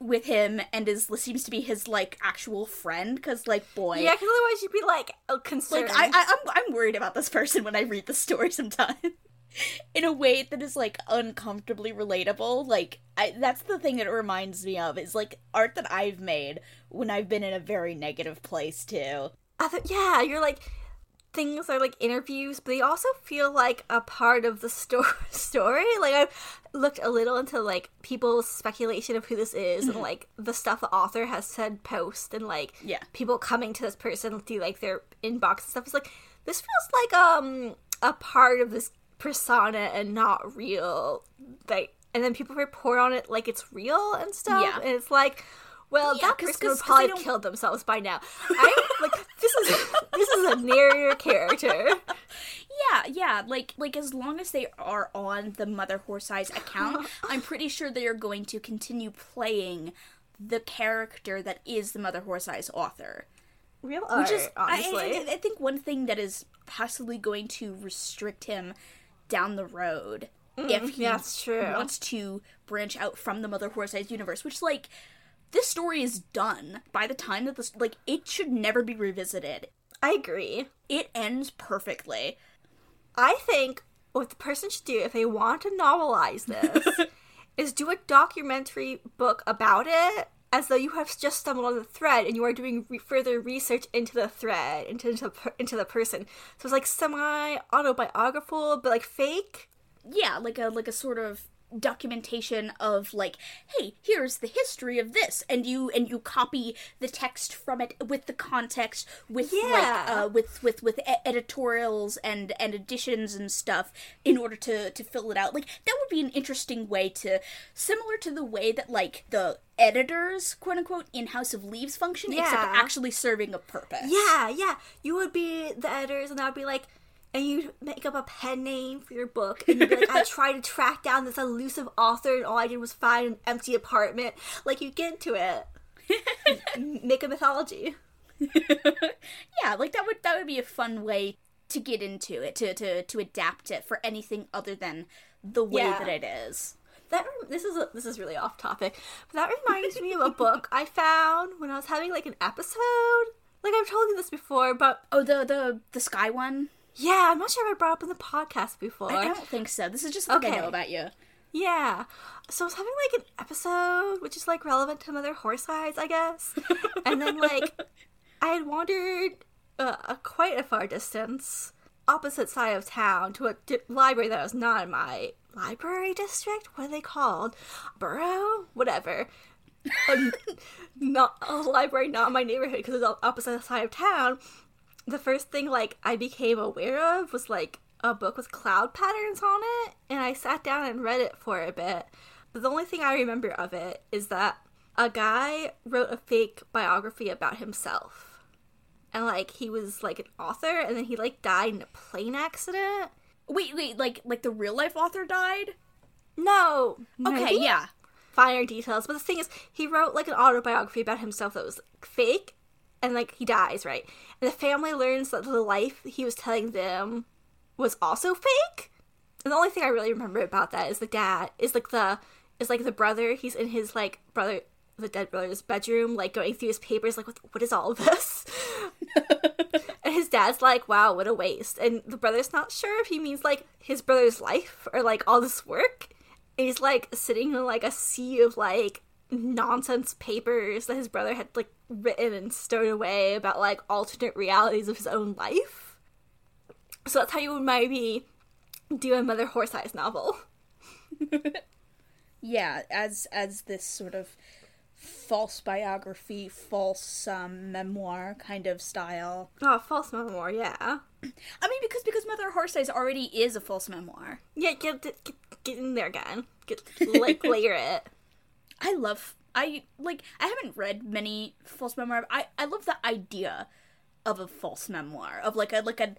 with him and is seems to be his like actual friend because like boy Yeah, because otherwise you'd be like oh, concerned. like I, I I'm I'm worried about this person when I read the story sometimes. [LAUGHS] In a way that is like uncomfortably relatable. Like I that's the thing that it reminds me of is like art that I've made when I've been in a very negative place too. Other, yeah, you're like things are like interviews, but they also feel like a part of the sto- [LAUGHS] story. Like I've looked a little into like people's speculation of who this is and like the stuff the author has said post and like Yeah. people coming to this person through like their inbox and stuff. It's like this feels like um a part of this persona and not real. Like and then people report on it like it's real and stuff. Yeah. And it's like well, Yeah, that person would probably killed themselves by now. I like this is this is a narrator character. Yeah, yeah, like like as long as they are on the Mother Horse Eyes account, [LAUGHS] I'm pretty sure they are going to continue playing the character that is the Mother Horse Eyes author. Real art, Which is I- honestly. I, I, I think one thing that is possibly going to restrict him down the road if mm, he that's true. wants to branch out from the Mother Horse Eyes universe, which like this story is done by the time that this like it should never be revisited. I agree. It ends perfectly. I think what the person should do if they want to novelize this [LAUGHS] is do a documentary book about it as though you have just stumbled on the thread and you are doing re- further research into the thread into into, per- into the person so it's like semi autobiographical but like fake yeah like a like a sort of documentation of like hey here's the history of this and you and you copy the text from it with the context with like uh with with with e- editorials and and additions and stuff in order to to fill it out. Like that would be an interesting way to similar to the way that like the editors quote unquote in house of leaves function except actually serving a purpose. Yeah, yeah. You would be the editors, and that would be like, and you'd make up a pen name for your book, and you'd be like, I [LAUGHS] tried to track down this elusive author, and all I did was find an empty apartment. Like, you get into it, [LAUGHS] make a mythology. [LAUGHS] yeah, like that would that would be a fun way to get into it, to to to adapt it for anything other than the way Yeah. that it is. That this is a, this is really off topic, but that reminds me of a book I found when I was having like an episode. Like I've told you this before, but Oh, the the the sky one. Yeah, I'm not sure if I brought up in the podcast before. I, don't think so. This is just thing I Okay. know about you. Yeah. So I was having like an episode which is like relevant to Mother Horse Eyes, I guess. [LAUGHS] and then like I had wandered uh, a quite a far distance opposite side of town to a di- library that was not in my library district. What are they called? Borough? Whatever. [LAUGHS] Um, not a library, not in my neighborhood because it was on opposite side of town. The first thing like I became aware of was like a book with cloud patterns on it, and I sat down and read it for a bit. But the only thing I remember of it is that a guy wrote a fake biography about himself. And like he was like an author and then he like died in a plane accident. Wait, wait, like like the real life author died? No. Okay, maybe? yeah. finer details. But the thing is, he wrote like an autobiography about himself that was fake, and like he dies, right? And the family learns that the life he was telling them was also fake. And the only thing I really remember about that is the dad is like the is like the brother. He's in his like brother, the dead brother's bedroom, like going through his papers, like what what is all this? [LAUGHS] and his dad's like, "Wow, what a waste." And the brother's not sure if he means like his brother's life or like all this work. And he's like sitting in like a sea of like nonsense papers that his brother had like written and stowed away about like alternate realities of his own life. So that's how you would maybe do a Mother Horse Eyes novel. [LAUGHS] Yeah, as as this sort of false biography, false um, memoir kind of style. Oh, false memoir, yeah. [CLEARS THROAT] I mean, because because Mother Horse Eyes already is a false memoir. Yeah, get get, get in there again. Get like layer it. I love I like I haven't read many false memoir. I I love the idea of a false memoir of like a like a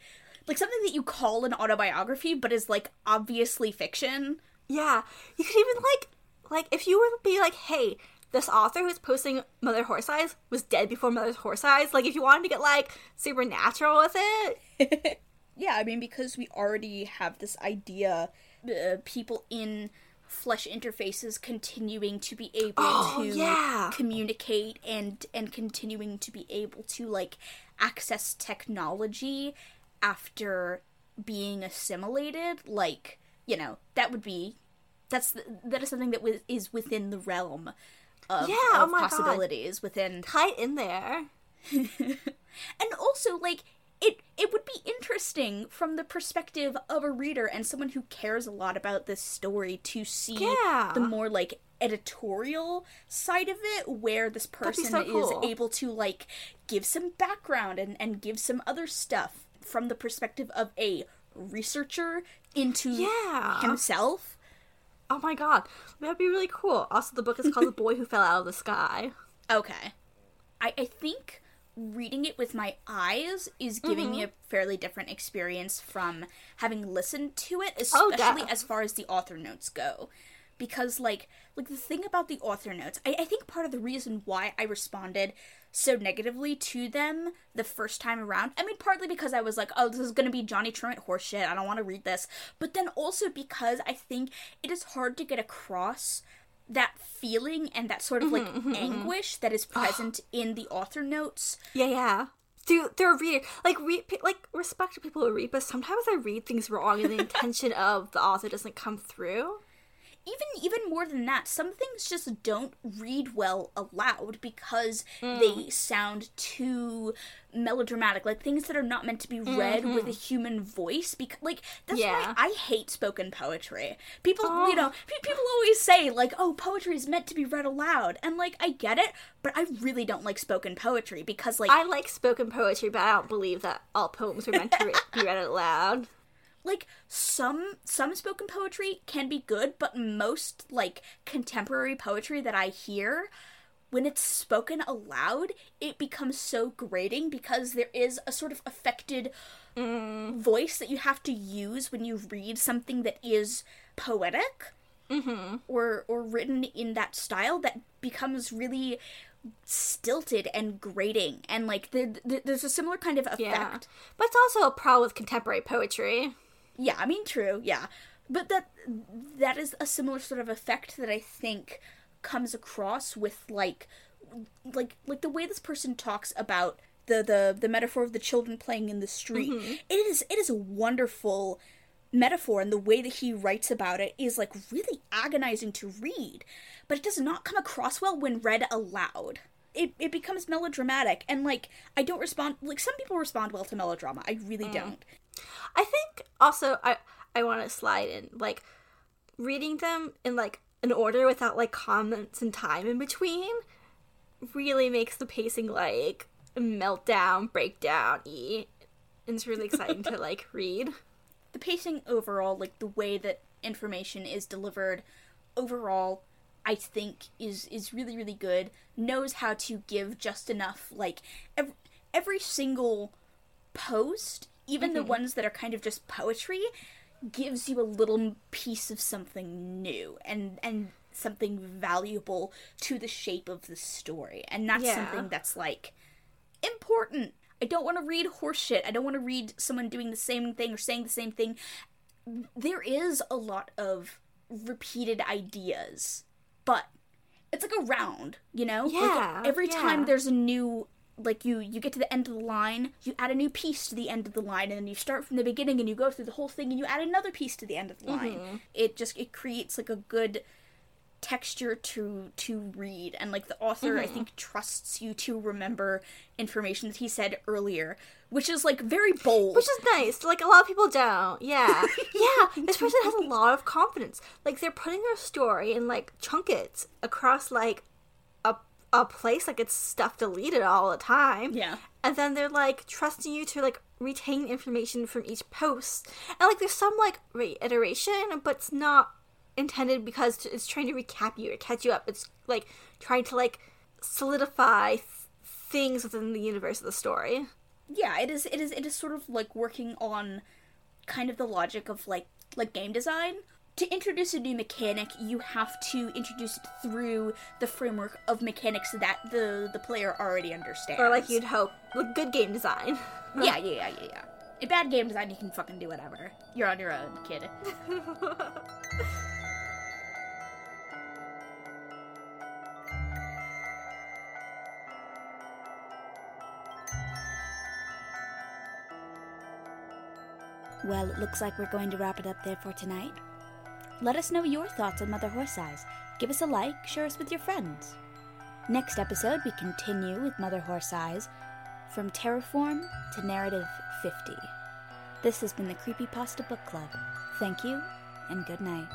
like something that you call an autobiography but is like obviously fiction. Yeah, you could even like like if you were to be like, hey, this author who's posting Mother Horse Eyes was dead before Mother Horse Eyes. Like if you wanted to get like supernatural with it. [LAUGHS] [LAUGHS] yeah, I mean because we already have this idea, uh, people in flesh interfaces continuing to be able Oh, to yeah. communicate and and continuing to be able to like access technology after being assimilated like you know that would be that's the, that is something that wi- is within the realm of, Yeah, oh of God. possibilities within Tight in there. [LAUGHS] and also like it it would be interesting from the perspective of a reader and someone who cares a lot about this story to see Yeah. the more like editorial side of it where this person so cool. is able to like give some background and and give some other stuff from the perspective of a researcher into Yeah. himself Oh my god, that'd be really cool. Also, the book is called "The Boy Who Fell Out of the Sky." Okay. I, I think reading it with my eyes is giving me mm-hmm. a fairly different experience from having listened to it, Oh, especially yeah. as far as the author notes go. Because like like the thing about the author notes, I, I think part of the reason why I responded so negatively to them the first time around. I mean, partly because I was like, oh, this is gonna be Johnny Truant horseshit. I don't want to read this. But then also because I think it is hard to get across that feeling and that sort of like mm-hmm, mm-hmm, mm-hmm. anguish that is present in the author notes. Yeah, yeah. Through through a reader, like read, like respect to people who read, but sometimes I read things wrong, and the [LAUGHS] intention of the author doesn't come through. Even even more than that, some things just don't read well aloud because hmm. they sound too melodramatic, like things that are not meant to be read mm-hmm. with a human voice. Because like that's Yeah. why I hate spoken poetry. People, you oh. know, pe- people always say like, "Oh, poetry is meant to be read aloud," and like I get it, but I really don't like spoken poetry because like I like spoken poetry, but I don't believe that all poems are meant to re- be read out loud. Like some some spoken poetry can be good but most like contemporary poetry that i hear when it's spoken aloud it becomes so grating because there is a sort of affected mm. voice that you have to use when you read something that is poetic mm-hmm. or or written in that style that becomes really stilted and grating and like the, the, there's a similar kind of effect. Yeah, but it's also a problem with contemporary poetry. Yeah, I mean true, yeah. But that that is a similar sort of effect that I think comes across with like like like the way this person talks about the the the metaphor of the children playing in the street. Mm-hmm. It is it is a wonderful metaphor and the way that he writes about it is like really agonizing to read but it does not come across well when read aloud it, it becomes melodramatic and like i don't respond like some people respond well to melodrama i really mm. don't I think also I I want to slide in like reading them in like an order without like comments and time in between really makes the pacing like meltdown, breakdown y. And it's really exciting to like [LAUGHS] read. the pacing overall, like the way that information is delivered overall, I think is is really really good. Knows how to give just enough like every, every single post, even the mm-hmm. ones that are kind of just poetry, gives you a little piece of something new and and something valuable to the shape of the story. And that's Yeah. something that's like important. I don't want to read horseshit. I don't want to read someone doing the same thing or saying the same thing. There is a lot of repeated ideas, but it's like a round, you know? Like, Yeah, every yeah. time there's a new like you you get to the end of the line, you add a new piece to the end of the line and then you start from the beginning and you go through the whole thing and you add another piece to the end of the line. Mm-hmm. It just it creates like a good texture to to read and like the author Mm-hmm. i think trusts you to remember information that he said earlier which is like very bold Which is nice. Like a lot of people don't. Yeah. [LAUGHS] yeah. This person has a lot of confidence. Like they're putting their story in like chunkets across like a a place like it's stuff deleted all the time. Yeah. And then they're like trusting you to like retain information from each post. And like there's some like reiteration, but it's not intended because it's trying to recap you or catch you up. It's like trying to like solidify th- things within the universe of the story. yeah, it is it is it is sort of like working on kind of the logic of like like game design. To introduce a new mechanic, you have to introduce it through the framework of mechanics that the the player already understands. Or like you'd hope with good game design. [LAUGHS] yeah, yeah, yeah, yeah, yeah. In bad game design, you can fucking do whatever. You're on your own, kid. [LAUGHS] Well, it looks like we're going to wrap it up there for tonight. Let us know your thoughts on Mother Horse Eyes. Give us a like, share us with your friends. Next episode, we continue with Mother Horse Eyes from Terraform to Narrative 50. This has been the Creepypasta Book Club. Thank you, and good night.